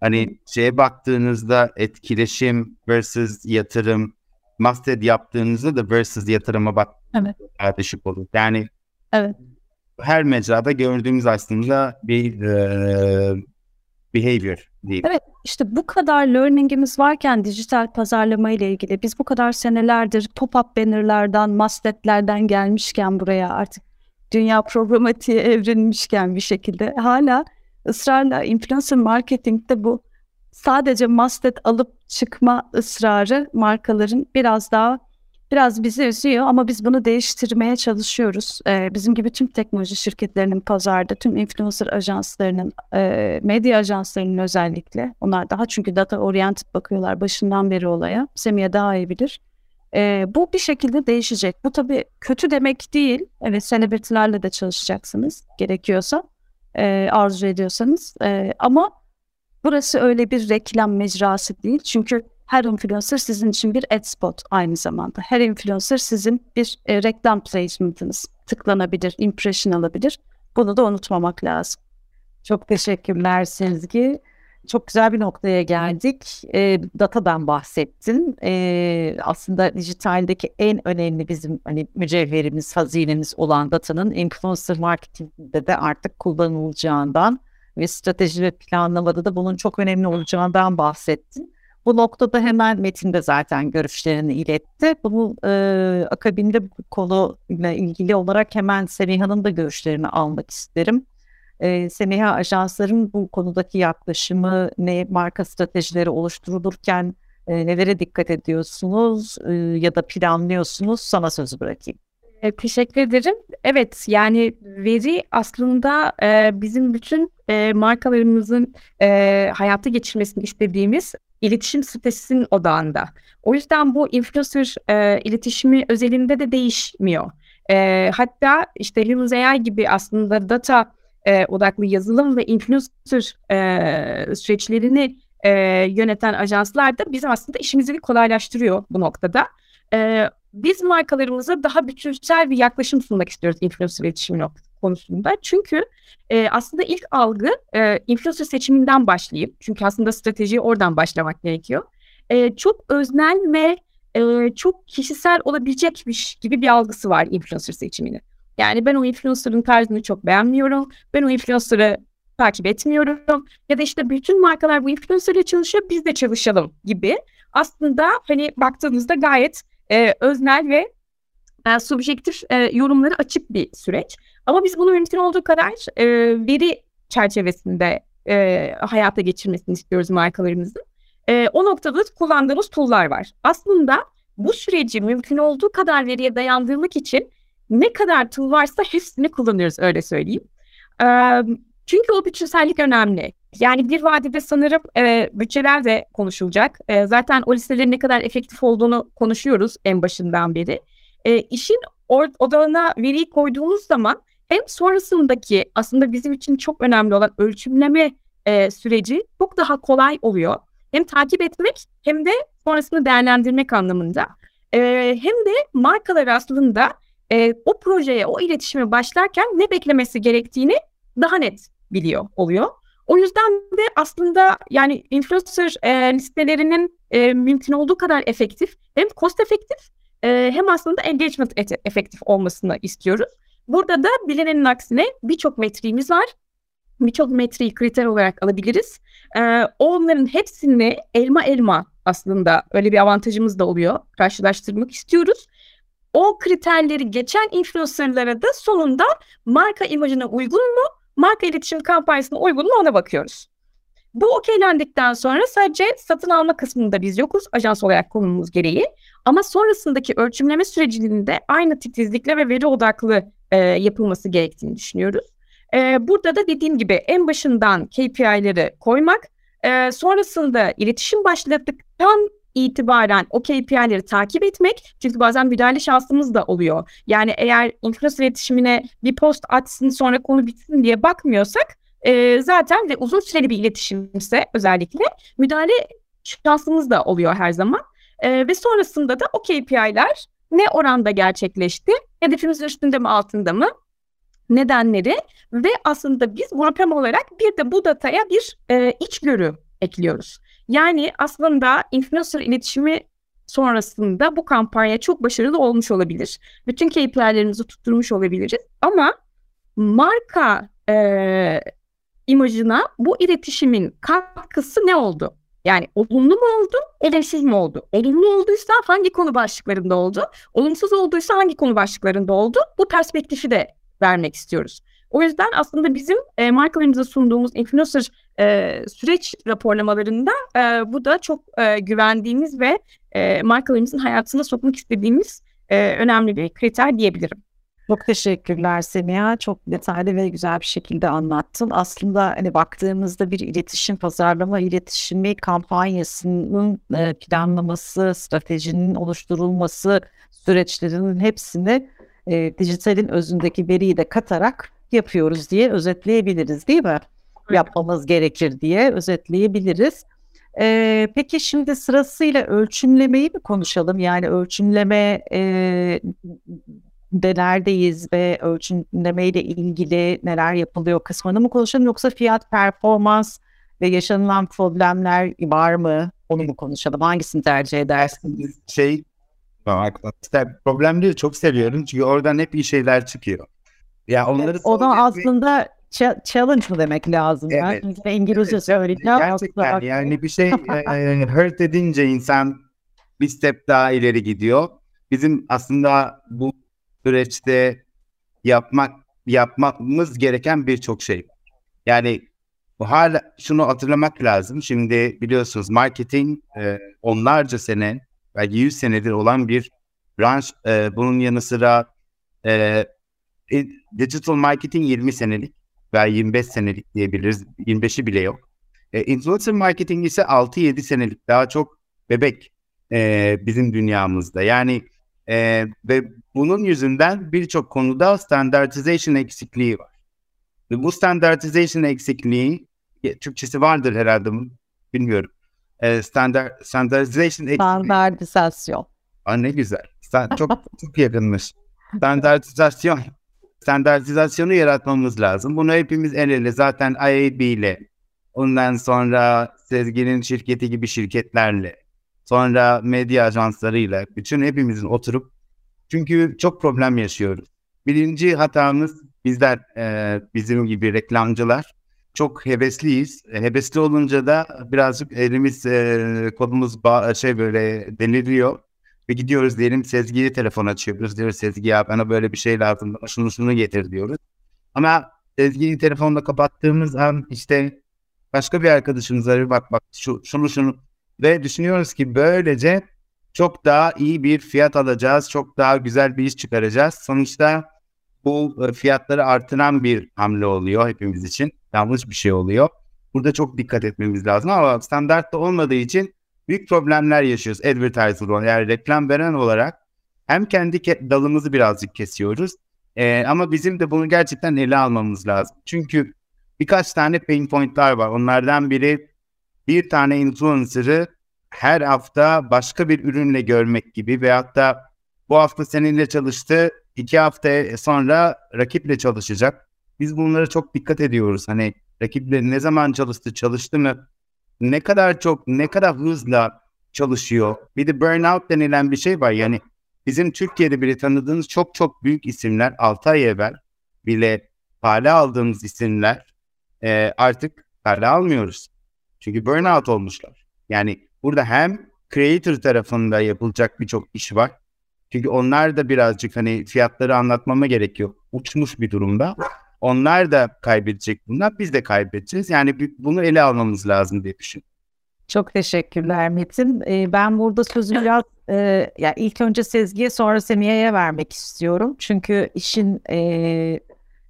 Hani şeye baktığınızda etkileşim versus yatırım masted yaptığınızda da versus yatırıma bak evet. düşük olur. Yani evet. her mecrada gördüğümüz aslında bir e, behavior değil. Evet işte bu kadar learningimiz varken dijital pazarlama ile ilgili biz bu kadar senelerdir pop-up bannerlardan, mastetlerden gelmişken buraya artık dünya programatiğe evrilmişken bir şekilde hala ısrarla influencer marketingde bu sadece mastet alıp çıkma ısrarı markaların biraz daha biraz bizi üzüyor ama biz bunu değiştirmeye çalışıyoruz. Ee, bizim gibi tüm teknoloji şirketlerinin pazarda, tüm influencer ajanslarının, e, medya ajanslarının özellikle. Onlar daha çünkü data oriented bakıyorlar başından beri olaya. Semih daha iyi bilir. Ee, bu bir şekilde değişecek. Bu tabii kötü demek değil. Evet celebrity'lerle de çalışacaksınız gerekiyorsa, e, arzu ediyorsanız. E, ama Burası öyle bir reklam mecrası değil. Çünkü her influencer sizin için bir ad spot aynı zamanda. Her influencer sizin bir e, reklam placement'ınız. Tıklanabilir, impression alabilir. Bunu da unutmamak lazım. Çok teşekkürler Sezgi. Çok güzel bir noktaya geldik. E, datadan bahsettin. E, aslında dijitaldeki en önemli bizim hani mücevherimiz, hazinemiz olan datanın influencer marketingde de artık kullanılacağından ve strateji ve planlamada da bunun çok önemli olacağından bahsettin. Bu noktada hemen metinde zaten görüşlerini iletti. Bunu e, akabinde bu konuyla ilgili olarak hemen Semiha'nın da görüşlerini almak isterim. E, Semiha ajansların bu konudaki yaklaşımı ne marka stratejileri oluşturulurken e, nelere dikkat ediyorsunuz e, ya da planlıyorsunuz sana sözü bırakayım. E, teşekkür ederim. Evet yani veri aslında e, bizim bütün e, markalarımızın e, hayata geçirmesini istediğimiz iletişim stratejisinin odağında. O yüzden bu influencer e, iletişimi özelinde de değişmiyor. E, hatta işte Hills AI gibi aslında data e, odaklı yazılım ve influencer e, süreçlerini e, yöneten ajanslar da bizim aslında işimizi kolaylaştırıyor bu noktada. E, biz markalarımıza daha bütünsel bir yaklaşım sunmak istiyoruz influencer iletişimi konusunda. Çünkü e, aslında ilk algı e, influencer seçiminden başlayıp çünkü aslında stratejiyi oradan başlamak gerekiyor. E, çok öznel ve e, çok kişisel olabilecekmiş gibi bir algısı var influencer seçimini. Yani ben o influencer'ın tarzını çok beğenmiyorum. Ben o influencer'ı takip etmiyorum. Ya da işte bütün markalar bu influencer'la çalışıyor biz de çalışalım gibi. Aslında hani baktığınızda gayet e, öznel ve e, subjektif e, yorumları açık bir süreç. Ama biz bunu mümkün olduğu kadar e, veri çerçevesinde e, hayata geçirmesini istiyoruz markalarımızın. E, o noktada kullandığımız tool'lar var. Aslında bu süreci mümkün olduğu kadar veriye dayandırmak için ne kadar tool varsa hepsini kullanıyoruz öyle söyleyeyim. E, çünkü o bütçesellik önemli. Yani bir vadede sanırım e, bütçeler de konuşulacak. E, zaten o listelerin ne kadar efektif olduğunu konuşuyoruz en başından beri. E, işin or- odağına veriyi koyduğumuz zaman hem sonrasındaki aslında bizim için çok önemli olan ölçümleme e, süreci çok daha kolay oluyor. Hem takip etmek hem de sonrasını değerlendirmek anlamında. E, hem de markalar aslında e, o projeye, o iletişime başlarken ne beklemesi gerektiğini daha net biliyor oluyor. O yüzden de aslında yani influencer e, listelerinin e, mümkün olduğu kadar efektif hem cost efektif e, hem aslında engagement efektif olmasını istiyoruz. Burada da bilinenin aksine birçok metriğimiz var. Birçok metriği kriter olarak alabiliriz. Ee, onların hepsini elma elma aslında öyle bir avantajımız da oluyor. Karşılaştırmak istiyoruz. O kriterleri geçen influencerlara da sonunda marka imajına uygun mu, marka iletişim kampanyasına uygun mu ona bakıyoruz. Bu okeylendikten sonra sadece satın alma kısmında biz yokuz ajans olarak konumumuz gereği. Ama sonrasındaki ölçümleme sürecinin de aynı titizlikle ve veri odaklı e, yapılması gerektiğini düşünüyoruz. E, burada da dediğim gibi en başından KPI'leri koymak, e, sonrasında iletişim başladıktan itibaren o KPI'leri takip etmek. Çünkü bazen müdahale şansımız da oluyor. Yani eğer influencer iletişimine bir post atsın sonra konu bitsin diye bakmıyorsak e, zaten ve uzun süreli bir iletişimse özellikle müdahale şansımız da oluyor her zaman. E, ve sonrasında da o KPI'ler ne oranda gerçekleşti? Hedefimiz üstünde mi altında mı? Nedenleri ve aslında biz Grupem olarak bir de bu dataya bir e, içgörü ekliyoruz. Yani aslında influencer iletişimi sonrasında bu kampanya çok başarılı olmuş olabilir. Bütün KPI'lerimizi tutturmuş olabiliriz. Ama marka e, imajına bu iletişimin katkısı ne oldu? Yani olumlu mu oldu, olumsuz mu oldu? Olumlu olduysa hangi konu başlıklarında oldu? Olumsuz olduysa hangi konu başlıklarında oldu? Bu perspektifi de vermek istiyoruz. O yüzden aslında bizim e, markalarımıza sunduğumuz influencer e, süreç raporlamalarında e, bu da çok e, güvendiğimiz ve e, markalarımızın hayatına sokmak istediğimiz e, önemli bir kriter diyebilirim. Çok teşekkürler Semiha. Çok detaylı ve güzel bir şekilde anlattın. Aslında hani baktığımızda bir iletişim, pazarlama iletişimi kampanyasının e, planlaması, stratejinin oluşturulması süreçlerinin hepsini e, dijitalin özündeki veriyi de katarak yapıyoruz diye özetleyebiliriz değil mi? Yapmamız gerekir diye özetleyebiliriz. Ee, peki şimdi sırasıyla ölçümlemeyi mi konuşalım? Yani ölçümleme e, de neredeyiz ve ölçümleme ile ilgili neler yapılıyor kısmını mı konuşalım yoksa fiyat performans ve yaşanılan problemler var mı? Onu mu konuşalım? Hangisini tercih edersiniz? Şey problem değil çok seviyorum çünkü oradan hep iyi şeyler çıkıyor. Ya onları o da aslında challenge mı demek lazım? Evet. Yani İngilizce evet. söyleyeceğim. Gerçekten yani bir şey e, hurt edince insan bir step daha ileri gidiyor. Bizim aslında bu süreçte yapmak yapmamız gereken birçok şey. Yani hala şunu hatırlamak lazım. Şimdi biliyorsunuz marketing e, onlarca sene belki 100 senedir olan bir branş. E, bunun yanı sıra e, digital marketing 20 senelik veya 25 senelik diyebiliriz. 25'i bile yok. E, influencer marketing ise 6-7 senelik daha çok bebek e, bizim dünyamızda. Yani e, ve bunun yüzünden birçok konuda standartization eksikliği var. Ve bu standartization eksikliği Türkçesi vardır herhalde bilmiyorum. E, standart standartization eksikliği. Standartizasyon. Aa, ne güzel. Çok çok yakınmış. Standartizasyon standartizasyonu yaratmamız lazım. Bunu hepimiz el ele zaten IAB ile ondan sonra Sezgin'in şirketi gibi şirketlerle sonra medya ajanslarıyla bütün hepimizin oturup çünkü çok problem yaşıyoruz. Birinci hatamız bizler e, bizim gibi reklamcılar çok hevesliyiz. E, hevesli olunca da birazcık elimiz e, kolumuz ba- şey böyle deliriyor. Ve gidiyoruz diyelim Sezgi'ye telefon açıyoruz. Diyoruz Sezgi ya bana böyle bir şey lazım. Şunu şunu getir diyoruz. Ama Sezgi'yi telefonla kapattığımız an işte başka bir arkadaşımız arıyor bak bak şu, şunu şunu ve düşünüyoruz ki böylece çok daha iyi bir fiyat alacağız. Çok daha güzel bir iş çıkaracağız. Sonuçta bu e, fiyatları artıran bir hamle oluyor hepimiz için. Yanlış bir şey oluyor. Burada çok dikkat etmemiz lazım ama standartta olmadığı için büyük problemler yaşıyoruz advertiser olarak. Yani reklam veren olarak hem kendi dalımızı birazcık kesiyoruz ee, ama bizim de bunu gerçekten ele almamız lazım. Çünkü birkaç tane pain point'lar var. Onlardan biri bir tane influencer'ı her hafta başka bir ürünle görmek gibi veyahut da bu hafta seninle çalıştı, iki hafta sonra rakiple çalışacak. Biz bunlara çok dikkat ediyoruz. Hani rakiple ne zaman çalıştı, çalıştı mı, ne kadar çok, ne kadar hızla çalışıyor. Bir de burnout denilen bir şey var. Yani bizim Türkiye'de bile tanıdığımız çok çok büyük isimler 6 ay evvel bile para aldığımız isimler e, artık para almıyoruz. Çünkü burnout olmuşlar. Yani burada hem creator tarafında yapılacak birçok iş var. Çünkü onlar da birazcık hani fiyatları anlatmama gerekiyor. Uçmuş bir durumda. Onlar da kaybedecek bunlar. Biz de kaybedeceğiz. Yani bunu ele almamız lazım diye düşünüyorum. Çok teşekkürler Metin. Ee, ben burada sözü biraz e, ya ilk önce Sezgi'ye sonra Semiye'ye vermek istiyorum. Çünkü işin e,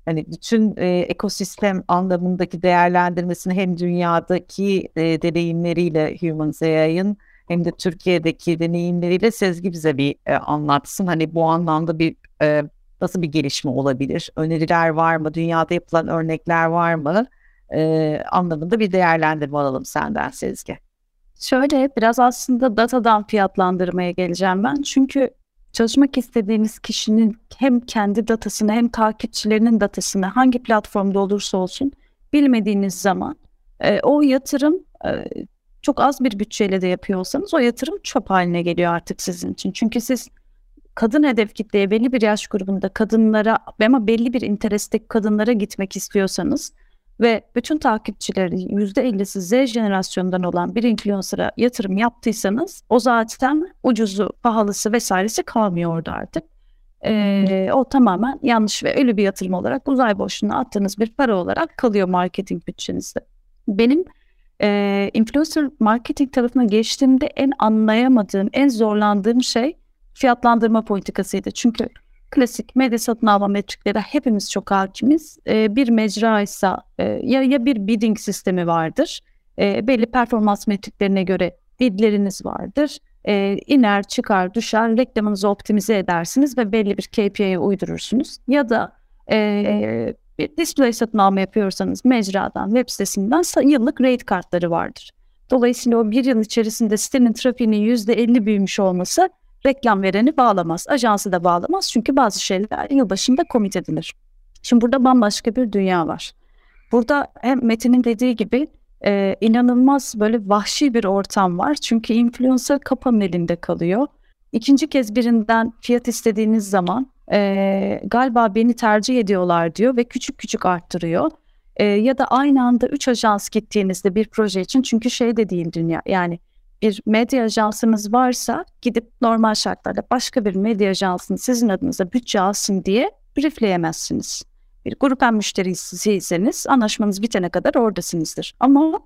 hani bütün e, ekosistem anlamındaki değerlendirmesini hem dünyadaki e, deneyimleriyle Humans AI'ın hem de Türkiye'deki deneyimleriyle Sezgi bize bir e, anlatsın. Hani bu anlamda bir e, nasıl bir gelişme olabilir? Öneriler var mı? Dünyada yapılan örnekler var mı? E, anlamında bir değerlendirme alalım senden Sezgi. Şöyle biraz aslında datadan fiyatlandırmaya geleceğim ben. Çünkü çalışmak istediğiniz kişinin hem kendi datasını hem takipçilerinin datasını hangi platformda olursa olsun bilmediğiniz zaman e, o yatırım e, çok az bir bütçeyle de yapıyorsanız o yatırım çöp haline geliyor artık sizin için. Çünkü siz kadın hedef kitleye belli bir yaş grubunda kadınlara ama belli bir interesteki kadınlara gitmek istiyorsanız ve bütün takipçilerin %50'si Z jenerasyonundan olan bir influencer'a yatırım yaptıysanız o zaten ucuzu, pahalısı vesairesi kalmıyor orada artık. Ee, o tamamen yanlış ve ölü bir yatırım olarak uzay boşluğuna attığınız bir para olarak kalıyor marketing bütçenizde. Benim e, influencer marketing tarafına geçtiğimde en anlayamadığım, en zorlandığım şey fiyatlandırma politikasıydı. Çünkü klasik medya satın alma metrikleri hepimiz çok hakimiz. E, bir mecra ise e, ya, ya bir bidding sistemi vardır. E, belli performans metriklerine göre bidleriniz vardır. E, iner, çıkar, düşer, reklamınızı optimize edersiniz ve belli bir KPI'ye uydurursunuz. Ya da e, bir display satın alma yapıyorsanız mecradan, web sitesinden yıllık rate kartları vardır. Dolayısıyla o bir yıl içerisinde sitenin trafiğinin %50 büyümüş olması reklam vereni bağlamaz. Ajansı da bağlamaz çünkü bazı şeyler yılbaşında komit edilir. Şimdi burada bambaşka bir dünya var. Burada hem Metin'in dediği gibi e, inanılmaz böyle vahşi bir ortam var. Çünkü influencer kapanın elinde kalıyor. İkinci kez birinden fiyat istediğiniz zaman e, galiba beni tercih ediyorlar diyor ve küçük küçük arttırıyor. E, ya da aynı anda üç ajans gittiğinizde bir proje için çünkü şey de değil dünya yani bir medya ajansınız varsa gidip normal şartlarda başka bir medya ajansını sizin adınıza bütçe alsın diye briefleyemezsiniz. Bir grupen müşterisiyseniz anlaşmanız bitene kadar oradasınızdır. Ama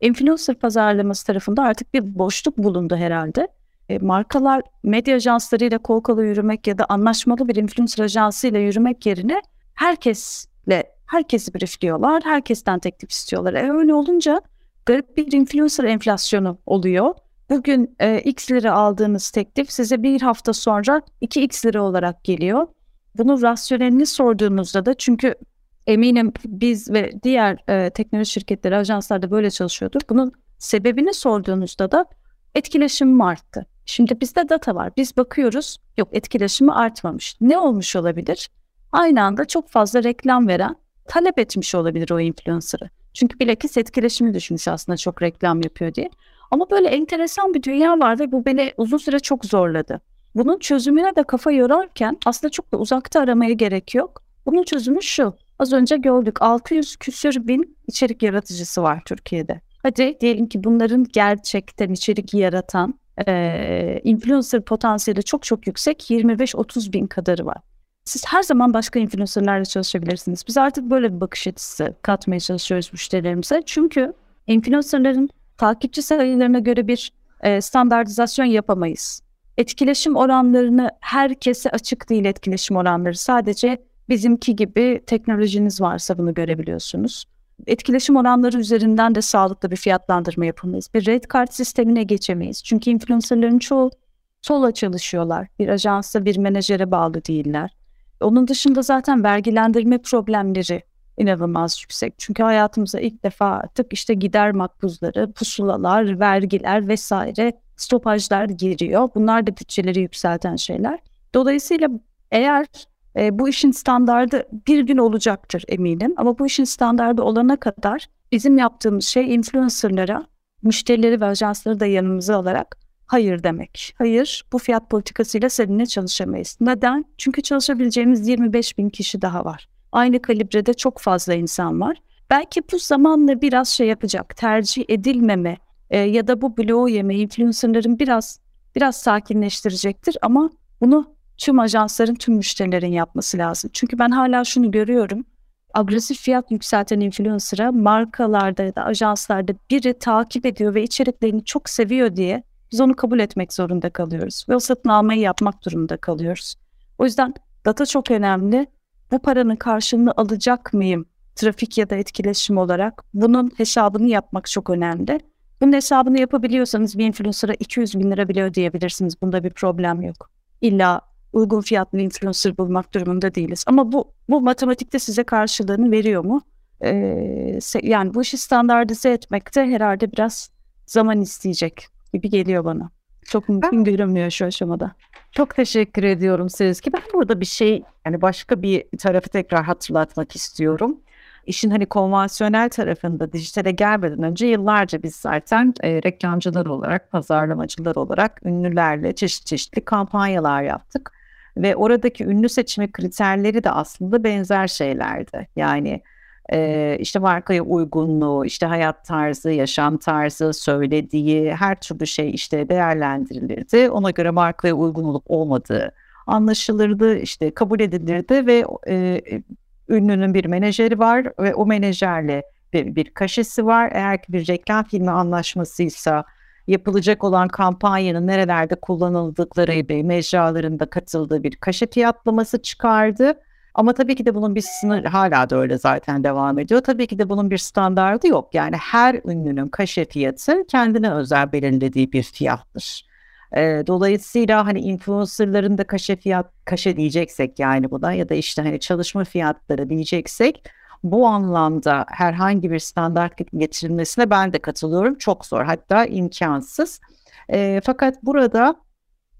influencer pazarlaması tarafında artık bir boşluk bulundu herhalde. E, markalar medya ajanslarıyla kol kola yürümek ya da anlaşmalı bir influencer ajansıyla yürümek yerine herkesle herkesi briefliyorlar, herkesten teklif istiyorlar. E, öyle olunca garip bir influencer enflasyonu oluyor. Bugün e, X lira aldığınız teklif size bir hafta sonra 2X lira olarak geliyor. Bunu rasyonelini sorduğunuzda da çünkü eminim biz ve diğer e, teknoloji şirketleri, ajanslar da böyle çalışıyordur. Bunun sebebini sorduğunuzda da etkileşim arttı. Şimdi bizde data var. Biz bakıyoruz. Yok etkileşimi artmamış. Ne olmuş olabilir? Aynı anda çok fazla reklam veren talep etmiş olabilir o influencer'ı. Çünkü bilakis etkileşimi düşmüş aslında çok reklam yapıyor diye. Ama böyle enteresan bir dünya var ve bu beni uzun süre çok zorladı. Bunun çözümüne de kafa yorarken aslında çok da uzakta aramaya gerek yok. Bunun çözümü şu. Az önce gördük 600 küsür bin içerik yaratıcısı var Türkiye'de. Hadi diyelim ki bunların gerçekten içerik yaratan e, influencer potansiyeli çok çok yüksek 25-30 bin kadarı var. Siz her zaman başka influencerlarla çalışabilirsiniz. Biz artık böyle bir bakış açısı katmaya çalışıyoruz müşterilerimize. Çünkü influencerların takipçi sayılarına göre bir e, standartizasyon yapamayız. Etkileşim oranlarını herkese açık değil etkileşim oranları. Sadece bizimki gibi teknolojiniz varsa bunu görebiliyorsunuz. Etkileşim oranları üzerinden de sağlıklı bir fiyatlandırma yapamayız. Bir red card sistemine geçemeyiz. Çünkü influencerların çoğu sola çalışıyorlar. Bir ajansa, bir menajere bağlı değiller. Onun dışında zaten vergilendirme problemleri inanılmaz yüksek. Çünkü hayatımıza ilk defa artık işte gider makbuzları, pusulalar, vergiler vesaire stopajlar giriyor. Bunlar da bütçeleri yükselten şeyler. Dolayısıyla eğer e, bu işin standardı bir gün olacaktır eminim ama bu işin standardı olana kadar bizim yaptığımız şey influencerlara, müşterileri ve ajansları da yanımıza alarak hayır demek. Hayır bu fiyat politikasıyla seninle çalışamayız. Neden? Çünkü çalışabileceğimiz 25 bin kişi daha var. Aynı kalibrede çok fazla insan var. Belki bu zamanla biraz şey yapacak, tercih edilmeme e, ya da bu bloğu yeme influencerların biraz biraz sakinleştirecektir ama bunu tüm ajansların, tüm müşterilerin yapması lazım. Çünkü ben hala şunu görüyorum. Agresif fiyat yükselten influencer'a markalarda ya da ajanslarda biri takip ediyor ve içeriklerini çok seviyor diye biz onu kabul etmek zorunda kalıyoruz. Ve o satın almayı yapmak durumunda kalıyoruz. O yüzden data çok önemli. Bu paranın karşılığını alacak mıyım? Trafik ya da etkileşim olarak bunun hesabını yapmak çok önemli. Bunun hesabını yapabiliyorsanız bir influencer'a 200 bin lira bile ödeyebilirsiniz. Bunda bir problem yok. İlla uygun fiyatlı influencer bulmak durumunda değiliz. Ama bu bu matematikte size karşılığını veriyor mu? Ee, yani bu işi standartize etmekte herhalde biraz zaman isteyecek gibi geliyor bana. Çok mümkün ben, görünmüyor şu aşamada. Çok teşekkür ediyorum Sezgi. Ben burada bir şey yani başka bir tarafı tekrar hatırlatmak istiyorum. İşin hani konvansiyonel tarafında dijitale gelmeden önce yıllarca biz zaten e, reklamcılar olarak, pazarlamacılar olarak ünlülerle çeşitli çeşitli kampanyalar yaptık. Ve oradaki ünlü seçimi kriterleri de aslında benzer şeylerdi. Yani e, işte markaya uygunluğu, işte hayat tarzı, yaşam tarzı, söylediği her türlü şey işte değerlendirilirdi. Ona göre markaya uygun olup olmadığı anlaşılırdı, işte kabul edilirdi ve e, ünlünün bir menajeri var ve o menajerle bir, bir kaşesi var. Eğer ki bir reklam filmi anlaşmasıysa yapılacak olan kampanyanın nerelerde kullanıldıkları mecralarında katıldığı bir kaşe fiyatlaması çıkardı. Ama tabii ki de bunun bir sınır hala da öyle zaten devam ediyor. Tabii ki de bunun bir standardı yok. Yani her ünlünün kaşe fiyatı kendine özel belirlediği bir fiyattır. E, dolayısıyla hani influencerların da kaşe fiyat kaşe diyeceksek yani buna ya da işte hani çalışma fiyatları diyeceksek bu anlamda herhangi bir standart getirilmesine ben de katılıyorum. Çok zor hatta imkansız. E, fakat burada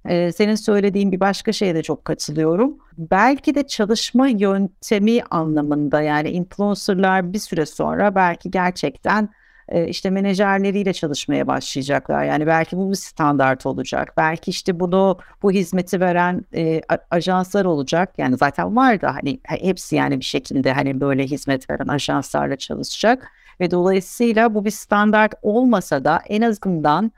e, senin söylediğin bir başka şeye de çok katılıyorum. Belki de çalışma yöntemi anlamında yani influencerlar bir süre sonra belki gerçekten işte menajerleriyle çalışmaya başlayacaklar. Yani belki bu bir standart olacak. Belki işte bunu bu hizmeti veren e, ajanslar olacak. Yani zaten var da hani hepsi yani bir şekilde hani böyle hizmet veren ajanslarla çalışacak. Ve dolayısıyla bu bir standart olmasa da en azından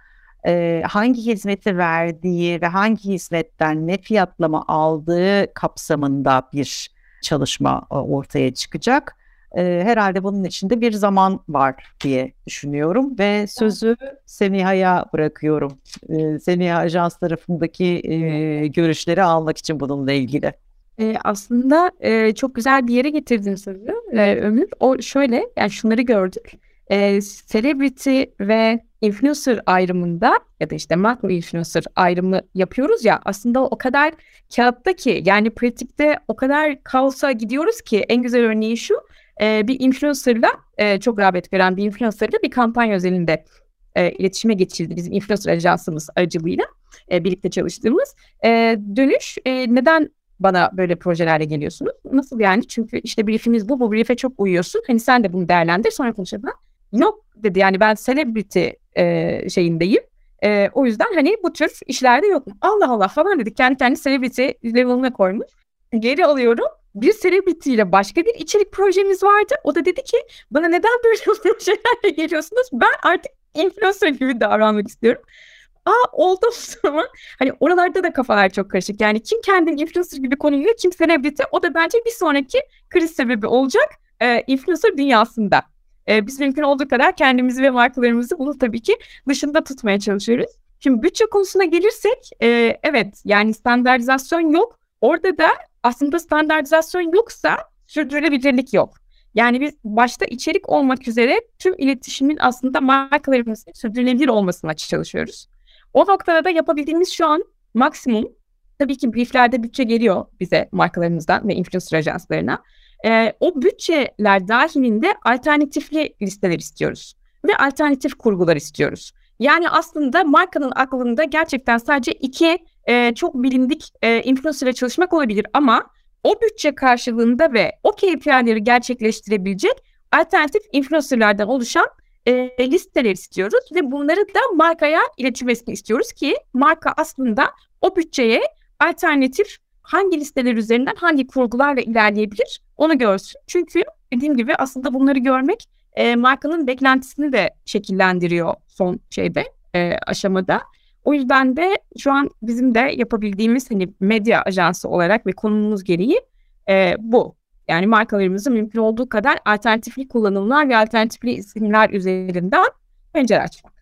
e, hangi hizmeti verdiği ve hangi hizmetten ne fiyatlama aldığı kapsamında bir çalışma ortaya çıkacak. E, herhalde bunun içinde bir zaman var diye düşünüyorum ve sözü Semiha'ya bırakıyorum. E, Semiha Ajans tarafındaki e, görüşleri almak için bununla ilgili. E, aslında e, çok güzel bir yere getirdin sözü e, Ömür. O şöyle yani şunları gördük. E, celebrity ve influencer ayrımında ya da işte makro influencer ayrımı yapıyoruz ya aslında o kadar kağıtta ki yani pratikte o kadar kaosa gidiyoruz ki en güzel örneği şu e, bir influencerla e, çok rağbet gören bir influencerla bir kampanya özelinde e, iletişime geçildi bizim influencer ajansımız aracılığıyla e, birlikte çalıştığımız. E, dönüş e, neden bana böyle projelerle geliyorsunuz? Nasıl yani? Çünkü işte briefimiz bu, bu brief'e çok uyuyorsun. Hani sen de bunu değerlendir sonra konuşalım. Yok dedi yani ben celebrity e, şeyindeyim. E, o yüzden hani bu tür işlerde yok. Allah Allah falan dedik. Kendi kendi celebrity level'ına koymuş. Geri alıyorum. Bir celebrity ile başka bir içerik projemiz vardı. O da dedi ki bana neden böyle projelerle geliyorsunuz? Ben artık influencer gibi davranmak istiyorum. Aa oldu o zaman. Hani oralarda da kafalar çok karışık. Yani kim kendini influencer gibi konuyor, kim celebrity. O da bence bir sonraki kriz sebebi olacak e, influencer dünyasında. E, biz mümkün olduğu kadar kendimizi ve markalarımızı bunu tabii ki dışında tutmaya çalışıyoruz. Şimdi bütçe konusuna gelirsek e, evet yani standartizasyon yok. Orada da aslında standartizasyon yoksa sürdürülebilirlik yok. Yani biz başta içerik olmak üzere tüm iletişimin aslında markalarımızın sürdürülebilir olmasına çalışıyoruz. O noktada da yapabildiğimiz şu an maksimum tabii ki brieflerde bütçe geliyor bize markalarımızdan ve influencer ajanslarına. Ee, o bütçeler dahilinde alternatifli listeler istiyoruz ve alternatif kurgular istiyoruz. Yani aslında markanın aklında gerçekten sadece iki e, çok bilindik e, influencer çalışmak olabilir ama o bütçe karşılığında ve o KPI'leri gerçekleştirebilecek alternatif influencerlardan oluşan e, listeler istiyoruz ve bunları da markaya iletilmesini istiyoruz ki marka aslında o bütçeye alternatif hangi listeler üzerinden hangi kurgularla ilerleyebilir onu görsün. Çünkü dediğim gibi aslında bunları görmek e, markanın beklentisini de şekillendiriyor son şeyde e, aşamada. O yüzden de şu an bizim de yapabildiğimiz hani medya ajansı olarak ve konumumuz gereği e, bu. Yani markalarımızı mümkün olduğu kadar alternatifli kullanımlar ve alternatifli isimler üzerinden pencere açmak.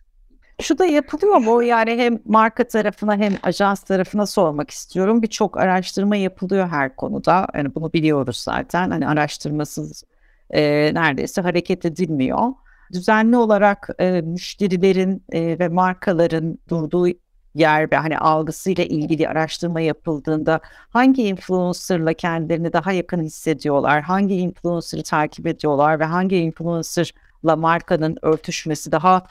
Şu da yapılıyor mu? Yani hem marka tarafına hem ajans tarafına sormak istiyorum. Birçok araştırma yapılıyor her konuda. Yani bunu biliyoruz zaten. Hani araştırmasız e, neredeyse hareket edilmiyor. Düzenli olarak e, müşterilerin e, ve markaların durduğu yer ve hani algısıyla ilgili araştırma yapıldığında hangi influencer'la kendilerini daha yakın hissediyorlar, hangi influencer'ı takip ediyorlar ve hangi influencer'la markanın örtüşmesi daha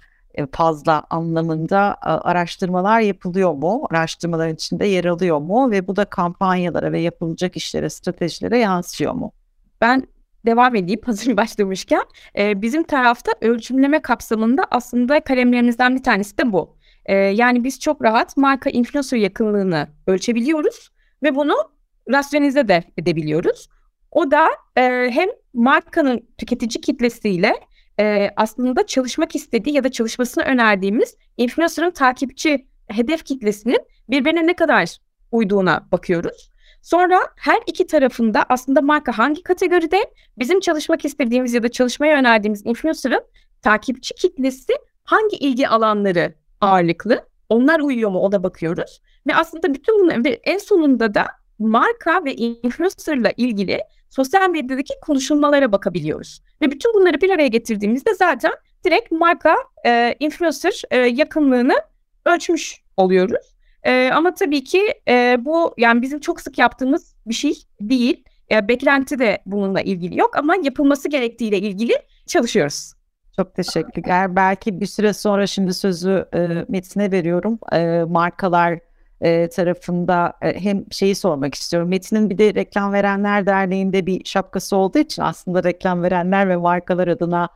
fazla anlamında araştırmalar yapılıyor mu? Araştırmaların içinde yer alıyor mu? Ve bu da kampanyalara ve yapılacak işlere, stratejilere yansıyor mu? Ben devam edeyim hazır başlamışken. E, bizim tarafta ölçümleme kapsamında aslında kalemlerimizden bir tanesi de bu. E, yani biz çok rahat marka influencer yakınlığını ölçebiliyoruz ve bunu rasyonize de edebiliyoruz. O da e, hem markanın tüketici kitlesiyle e, aslında çalışmak istediği ya da çalışmasını önerdiğimiz influencer'ın takipçi hedef kitlesinin birbirine ne kadar uyduğuna bakıyoruz. Sonra her iki tarafında aslında marka hangi kategoride bizim çalışmak istediğimiz ya da çalışmaya önerdiğimiz influencer'ın takipçi kitlesi hangi ilgi alanları ağırlıklı. Onlar uyuyor mu ona bakıyoruz. Ve aslında bütün bunlar ve en sonunda da marka ve influencer'la ilgili sosyal medyadaki konuşulmalara bakabiliyoruz. Ve bütün bunları bir araya getirdiğimizde zaten direkt marka e, influencer e, yakınlığını ölçmüş oluyoruz. E, ama tabii ki e, bu yani bizim çok sık yaptığımız bir şey değil. E, beklenti de bununla ilgili yok ama yapılması gerektiğiyle ilgili çalışıyoruz. Çok teşekkürler. Belki bir süre sonra şimdi sözü e, Metin'e veriyorum. E, markalar e, tarafında e, hem şeyi sormak istiyorum. Metin'in bir de Reklam Verenler Derneği'nde bir şapkası olduğu için aslında reklam verenler ve markalar adına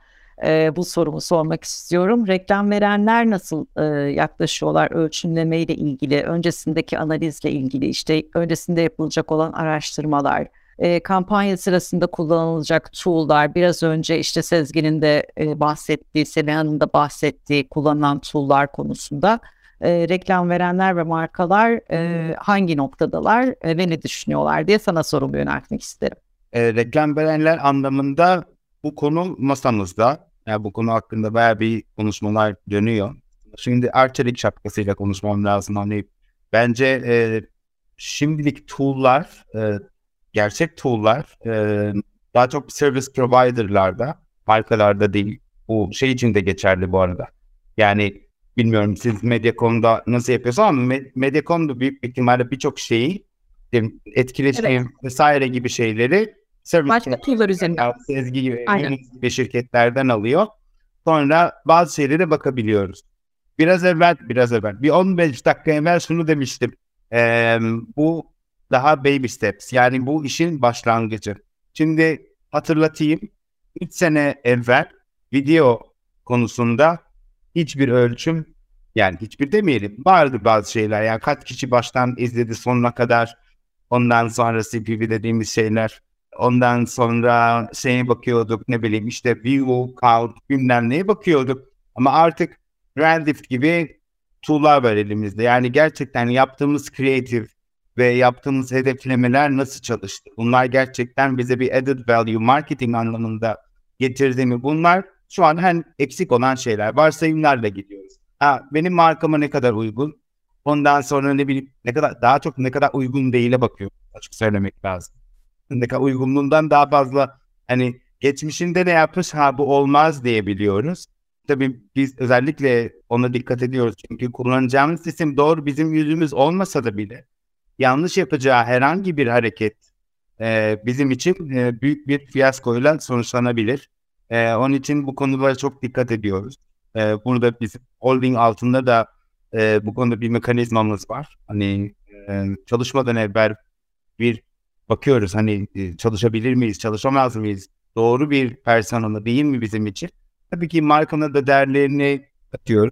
e, bu sorumu sormak istiyorum. Reklam verenler nasıl e, yaklaşıyorlar ölçümlemeyle ilgili, öncesindeki analizle ilgili, işte öncesinde yapılacak olan araştırmalar, e, kampanya sırasında kullanılacak tool'lar, biraz önce işte Sezgin'in de e, bahsettiği, Semiha'nın da bahsettiği kullanılan tool'lar konusunda e, reklam verenler ve markalar e, hangi noktadalar e, ve ne düşünüyorlar diye sana sorumu yöneltmek isterim. E, reklam verenler anlamında bu konu masamızda. Yani bu konu hakkında bayağı bir konuşmalar dönüyor. Şimdi Arçelik şapkasıyla konuşmam lazım. Hani bence e, şimdilik tool'lar, e, gerçek tool'lar e, daha çok service provider'larda, markalarda değil. Bu şey için de geçerli bu arada. Yani bilmiyorum siz Mediacom'da nasıl yapıyorsunuz ama Mediacom'da büyük ihtimalle birçok şeyi etkileşim evet. vesaire gibi şeyleri başka tool'lar üzerinden Sezgi gibi, gibi şirketlerden alıyor. Sonra bazı şeylere bakabiliyoruz. Biraz evvel, biraz evvel, bir 15 dakika evvel şunu demiştim. Ee, bu daha baby steps. Yani bu işin başlangıcı. Şimdi hatırlatayım. 3 sene evvel video konusunda hiçbir ölçüm yani hiçbir demeyelim vardı bazı şeyler yani kaç kişi baştan izledi sonuna kadar ondan sonra CPV dediğimiz şeyler ondan sonra şeye bakıyorduk ne bileyim işte view count bilmem neye bakıyorduk ama artık Reddit gibi tool'lar var elimizde yani gerçekten yaptığımız creative ve yaptığımız hedeflemeler nasıl çalıştı? Bunlar gerçekten bize bir added value marketing anlamında getirdi mi? Bunlar şu an en eksik olan şeyler. Varsayımlarla gidiyoruz. Ha, benim markama ne kadar uygun? Ondan sonra ne bileyim ne kadar daha çok ne kadar uygun değile bakıyorum. Açık söylemek lazım. Ne kadar uygunluğundan daha fazla hani geçmişinde ne yapmış ha bu olmaz diyebiliyoruz. Tabii biz özellikle ona dikkat ediyoruz. Çünkü kullanacağımız isim doğru bizim yüzümüz olmasa da bile yanlış yapacağı herhangi bir hareket e, bizim için e, büyük bir fiyaskoyla sonuçlanabilir. E, onun için bu konulara çok dikkat ediyoruz. E, burada bizim holding altında da e, bu konuda bir mekanizmamız var. Hani e, çalışmadan evvel bir bakıyoruz hani e, çalışabilir miyiz, çalışamaz mıyız? Doğru bir personel değil mi bizim için? Tabii ki markanın da değerlerini atıyor.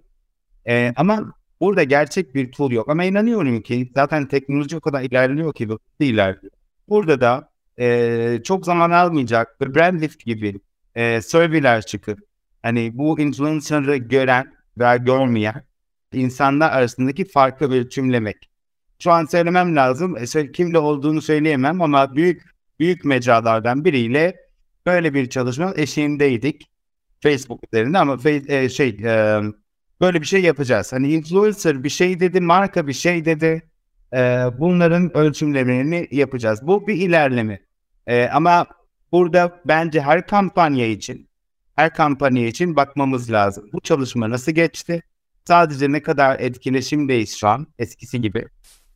E, ama burada gerçek bir tool yok. Ama inanıyorum ki zaten teknoloji o kadar ilerliyor ki ilerliyor. Burada da e, çok zaman almayacak bir brand lift gibi e, surveyler çıkıp hani bu influencer'ı gören veya görmeyen insanlar arasındaki farkı ölçümlemek. Şu an söylemem lazım. E, kimle olduğunu söyleyemem ama büyük büyük mecralardan biriyle böyle bir çalışma eşiğindeydik. Facebook üzerinde ama e, şey e, böyle bir şey yapacağız. Hani influencer bir şey dedi, marka bir şey dedi. E, bunların ölçümlemelerini yapacağız. Bu bir ilerleme. E, ama burada bence her kampanya için her kampanya için bakmamız lazım. Bu çalışma nasıl geçti? Sadece ne kadar etkileşimdeyiz şu an eskisi gibi.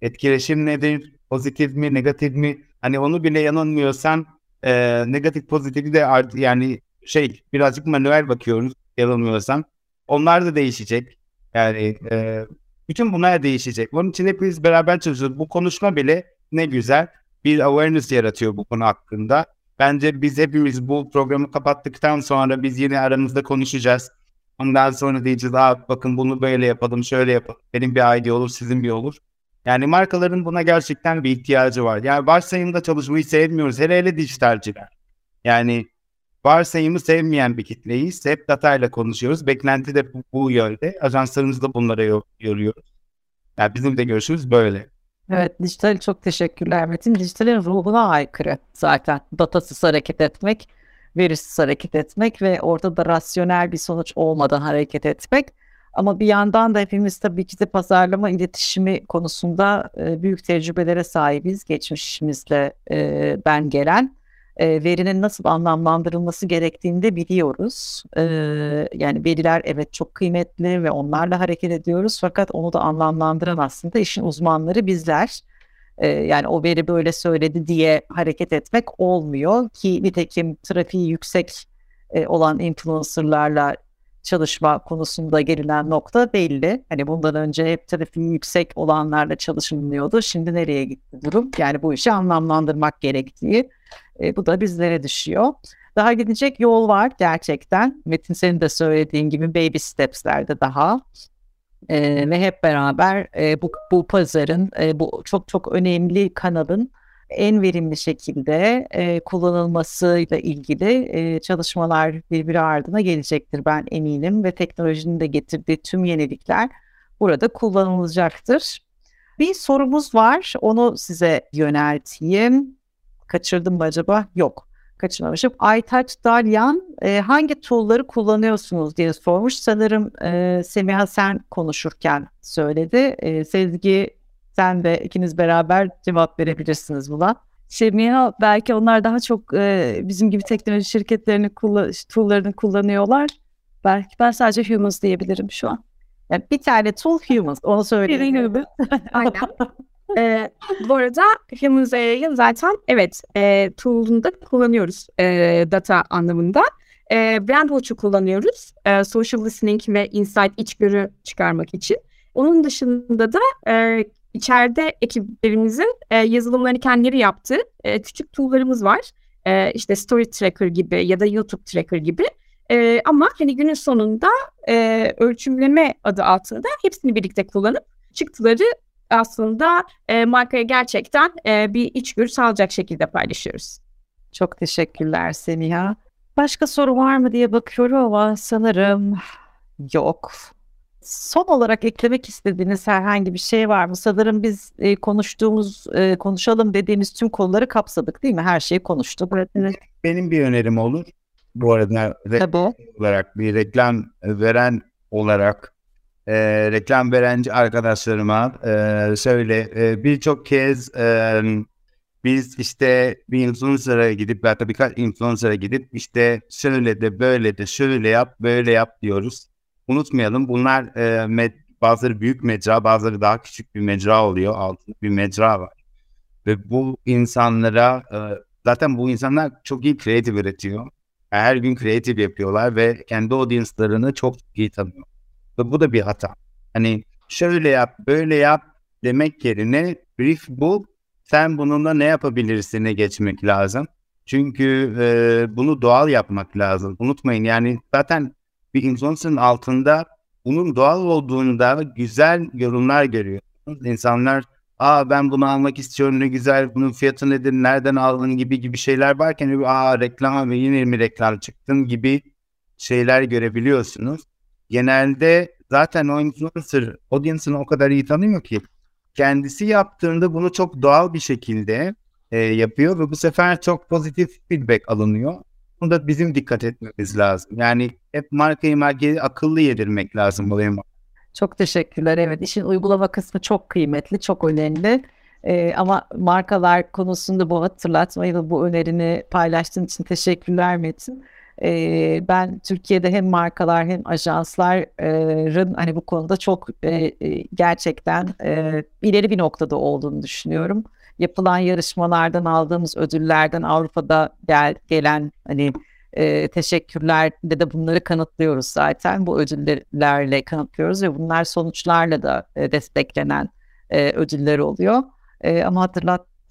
Etkileşim nedir? Pozitif mi, negatif mi? Hani onu bile yanılmıyorsan e, negatif pozitifi de art, yani şey birazcık manuel bakıyoruz yanılmıyorsam. Onlar da değişecek. Yani e, bütün bunlar değişecek. Onun için hepimiz beraber çalışıyoruz. Bu konuşma bile ne güzel bir awareness yaratıyor bu konu hakkında. Bence biz hepimiz bu programı kapattıktan sonra biz yine aramızda konuşacağız. Ondan sonra diyeceğiz Aa, bakın bunu böyle yapalım şöyle yapalım. Benim bir idea olur sizin bir olur. Yani markaların buna gerçekten bir ihtiyacı var. Yani varsayımda çalışmayı sevmiyoruz. Hele hele dijitalciler. Yani varsayımı sevmeyen bir kitleyiz. Hep datayla konuşuyoruz. Beklenti de bu, bu yönde. Ajanslarımız da bunlara yoruyoruz. Yani bizim de görüşümüz böyle. Evet, dijital çok teşekkürler Metin. Dijitalin ruhuna aykırı zaten. Datasız hareket etmek, verisiz hareket etmek ve ortada rasyonel bir sonuç olmadan hareket etmek. Ama bir yandan da hepimiz tabii ki de pazarlama iletişimi konusunda büyük tecrübelere sahibiz. Geçmişimizde e, ben gelen e, verinin nasıl anlamlandırılması gerektiğini de biliyoruz. E, yani veriler evet çok kıymetli ve onlarla hareket ediyoruz fakat onu da anlamlandıran aslında işin uzmanları bizler. E, yani o veri böyle söyledi diye hareket etmek olmuyor ki nitekim trafiği yüksek e, olan influencerlarla çalışma konusunda gelinen nokta belli. Hani bundan önce hep trafiği yüksek olanlarla çalışılmıyordu. Şimdi nereye gitti durum? Yani bu işi anlamlandırmak gerektiği e, bu da bizlere düşüyor. Daha gidecek yol var gerçekten. Metin senin de söylediğin gibi baby steps'lerde daha. E, ve hep beraber e, bu, bu pazarın, e, bu çok çok önemli kanalın en verimli şekilde e, kullanılmasıyla ilgili e, çalışmalar birbiri ardına gelecektir ben eminim ve teknolojinin de getirdiği tüm yenilikler burada kullanılacaktır. Bir sorumuz var, onu size yönelteyim. Kaçırdım mı acaba? Yok. Kaçırmamışım. Aytaç Dalyan e, hangi tool'ları kullanıyorsunuz diye sormuş. Sanırım e, Semiha sen konuşurken söyledi. E, Sezgi sen de ikiniz beraber cevap verebilirsiniz buna. Semiha belki onlar daha çok e, bizim gibi teknoloji şirketlerini kullan tool'larını kullanıyorlar. Belki ben sadece Humans diyebilirim şu an. Yani bir tane tool Humans onu söyleyeyim. Aynen. Ee, bu arada Humans AI'yı zaten evet e, tool'unda kullanıyoruz e, data anlamında. E, Brandwatch'u kullanıyoruz. E, social listening ve insight içgörü çıkarmak için. Onun dışında da e, içeride ekiplerimizin e, yazılımlarını kendileri yaptığı e, küçük tool'larımız var. E, işte Story Tracker gibi ya da YouTube Tracker gibi E, ama hani günün sonunda e, ölçümleme adı altında hepsini birlikte kullanıp çıktıları aslında e, markaya gerçekten e, bir içgörü sağlayacak şekilde paylaşıyoruz. Çok teşekkürler Semiha. Başka soru var mı diye bakıyorum ama sanırım yok. Son olarak eklemek istediğiniz herhangi bir şey var mı? Sanırım biz e, konuştuğumuz, e, konuşalım dediğimiz tüm konuları kapsadık değil mi? Her şeyi konuştuk. Evet, Benim bir önerim olur. Bu arada Tabii. olarak bir reklam veren olarak e, reklam verenci arkadaşlarıma e, şöyle e, birçok kez e, biz işte bir influencer'a gidip hatta birkaç influencer'a gidip işte şöyle de böyle de şöyle yap böyle yap diyoruz. Unutmayalım bunlar e, med, bazıları büyük mecra bazıları daha küçük bir mecra oluyor altında bir mecra var. Ve bu insanlara e, zaten bu insanlar çok iyi kreatif üretiyor. Her gün kreatif yapıyorlar ve kendi audience'larını çok iyi tanıyor. Ve bu da bir hata. Hani şöyle yap böyle yap demek yerine brief bul sen bununla ne yapabilirsin'e geçmek lazım. Çünkü e, bunu doğal yapmak lazım. Unutmayın yani zaten bir influencer'ın altında bunun doğal olduğunu da güzel yorumlar görüyor. İnsanlar aa ben bunu almak istiyorum ne güzel bunun fiyatı nedir nereden aldın gibi gibi şeyler varken aa reklam ve yine mi reklam çıktın gibi şeyler görebiliyorsunuz. Genelde zaten o influencer audience'ını o kadar iyi tanıyor ki kendisi yaptığında bunu çok doğal bir şekilde e, yapıyor ve bu sefer çok pozitif feedback alınıyor. Bunda bizim dikkat etmemiz lazım. Yani hep markayı markayı akıllı yedirmek lazım olayım. Çok teşekkürler. Evet işin uygulama kısmı çok kıymetli, çok önemli. Ee, ama markalar konusunda bu hatırlatmayı ve bu önerini paylaştığın için teşekkürler Metin. Ee, ben Türkiye'de hem markalar hem ajansların hani bu konuda çok e, gerçekten e, ileri bir noktada olduğunu düşünüyorum. Yapılan yarışmalardan aldığımız ödüllerden Avrupa'da gel, gelen hani e, teşekkürlerle de bunları kanıtlıyoruz zaten. Bu ödüllerle kanıtlıyoruz ve bunlar sonuçlarla da e, desteklenen e, ödüller oluyor. E, ama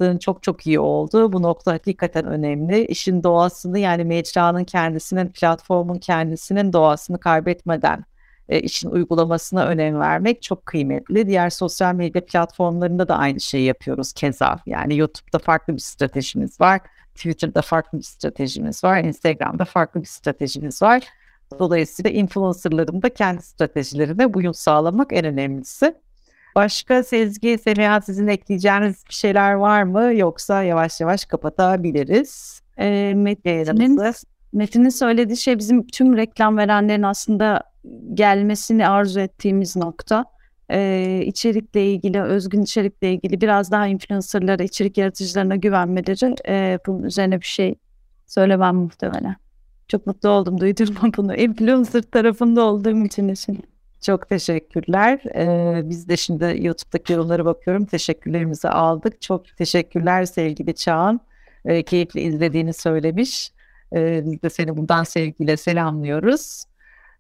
hatırlattığın çok çok iyi oldu. Bu nokta hakikaten önemli. İşin doğasını yani mecranın kendisinin, platformun kendisinin doğasını kaybetmeden e, işin uygulamasına önem vermek çok kıymetli. Diğer sosyal medya platformlarında da aynı şeyi yapıyoruz keza. Yani YouTube'da farklı bir stratejimiz var. Twitter'da farklı bir stratejimiz var. Instagram'da farklı bir stratejimiz var. Dolayısıyla influencerların da kendi stratejilerine uyum sağlamak en önemlisi. Başka Sezgi, Semiha sizin ekleyeceğiniz bir şeyler var mı? Yoksa yavaş yavaş kapatabiliriz. E, Metin'in, Metin'in söylediği şey bizim tüm reklam verenlerin aslında gelmesini arzu ettiğimiz nokta. Ee, içerikle ilgili, özgün içerikle ilgili biraz daha influencerlara, içerik yaratıcılarına güvenmeleri e, bunun üzerine bir şey söylemem muhtemelen. Çok mutlu oldum duydurma bunu. Influencer tarafında olduğum için için. Çok teşekkürler. Ee, biz de şimdi YouTube'daki yorumlara bakıyorum. Teşekkürlerimizi aldık. Çok teşekkürler sevgili Çağan. Ee, keyifli izlediğini söylemiş. Ee, biz de seni buradan sevgiyle selamlıyoruz.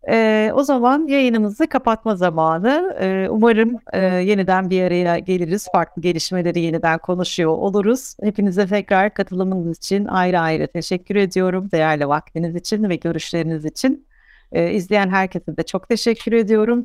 Ee, o zaman yayınımızı kapatma zamanı. Ee, umarım e, yeniden bir araya geliriz. Farklı gelişmeleri yeniden konuşuyor oluruz. Hepinize tekrar katılımınız için ayrı ayrı teşekkür ediyorum. Değerli vaktiniz için ve görüşleriniz için. Ee, izleyen herkese de çok teşekkür ediyorum.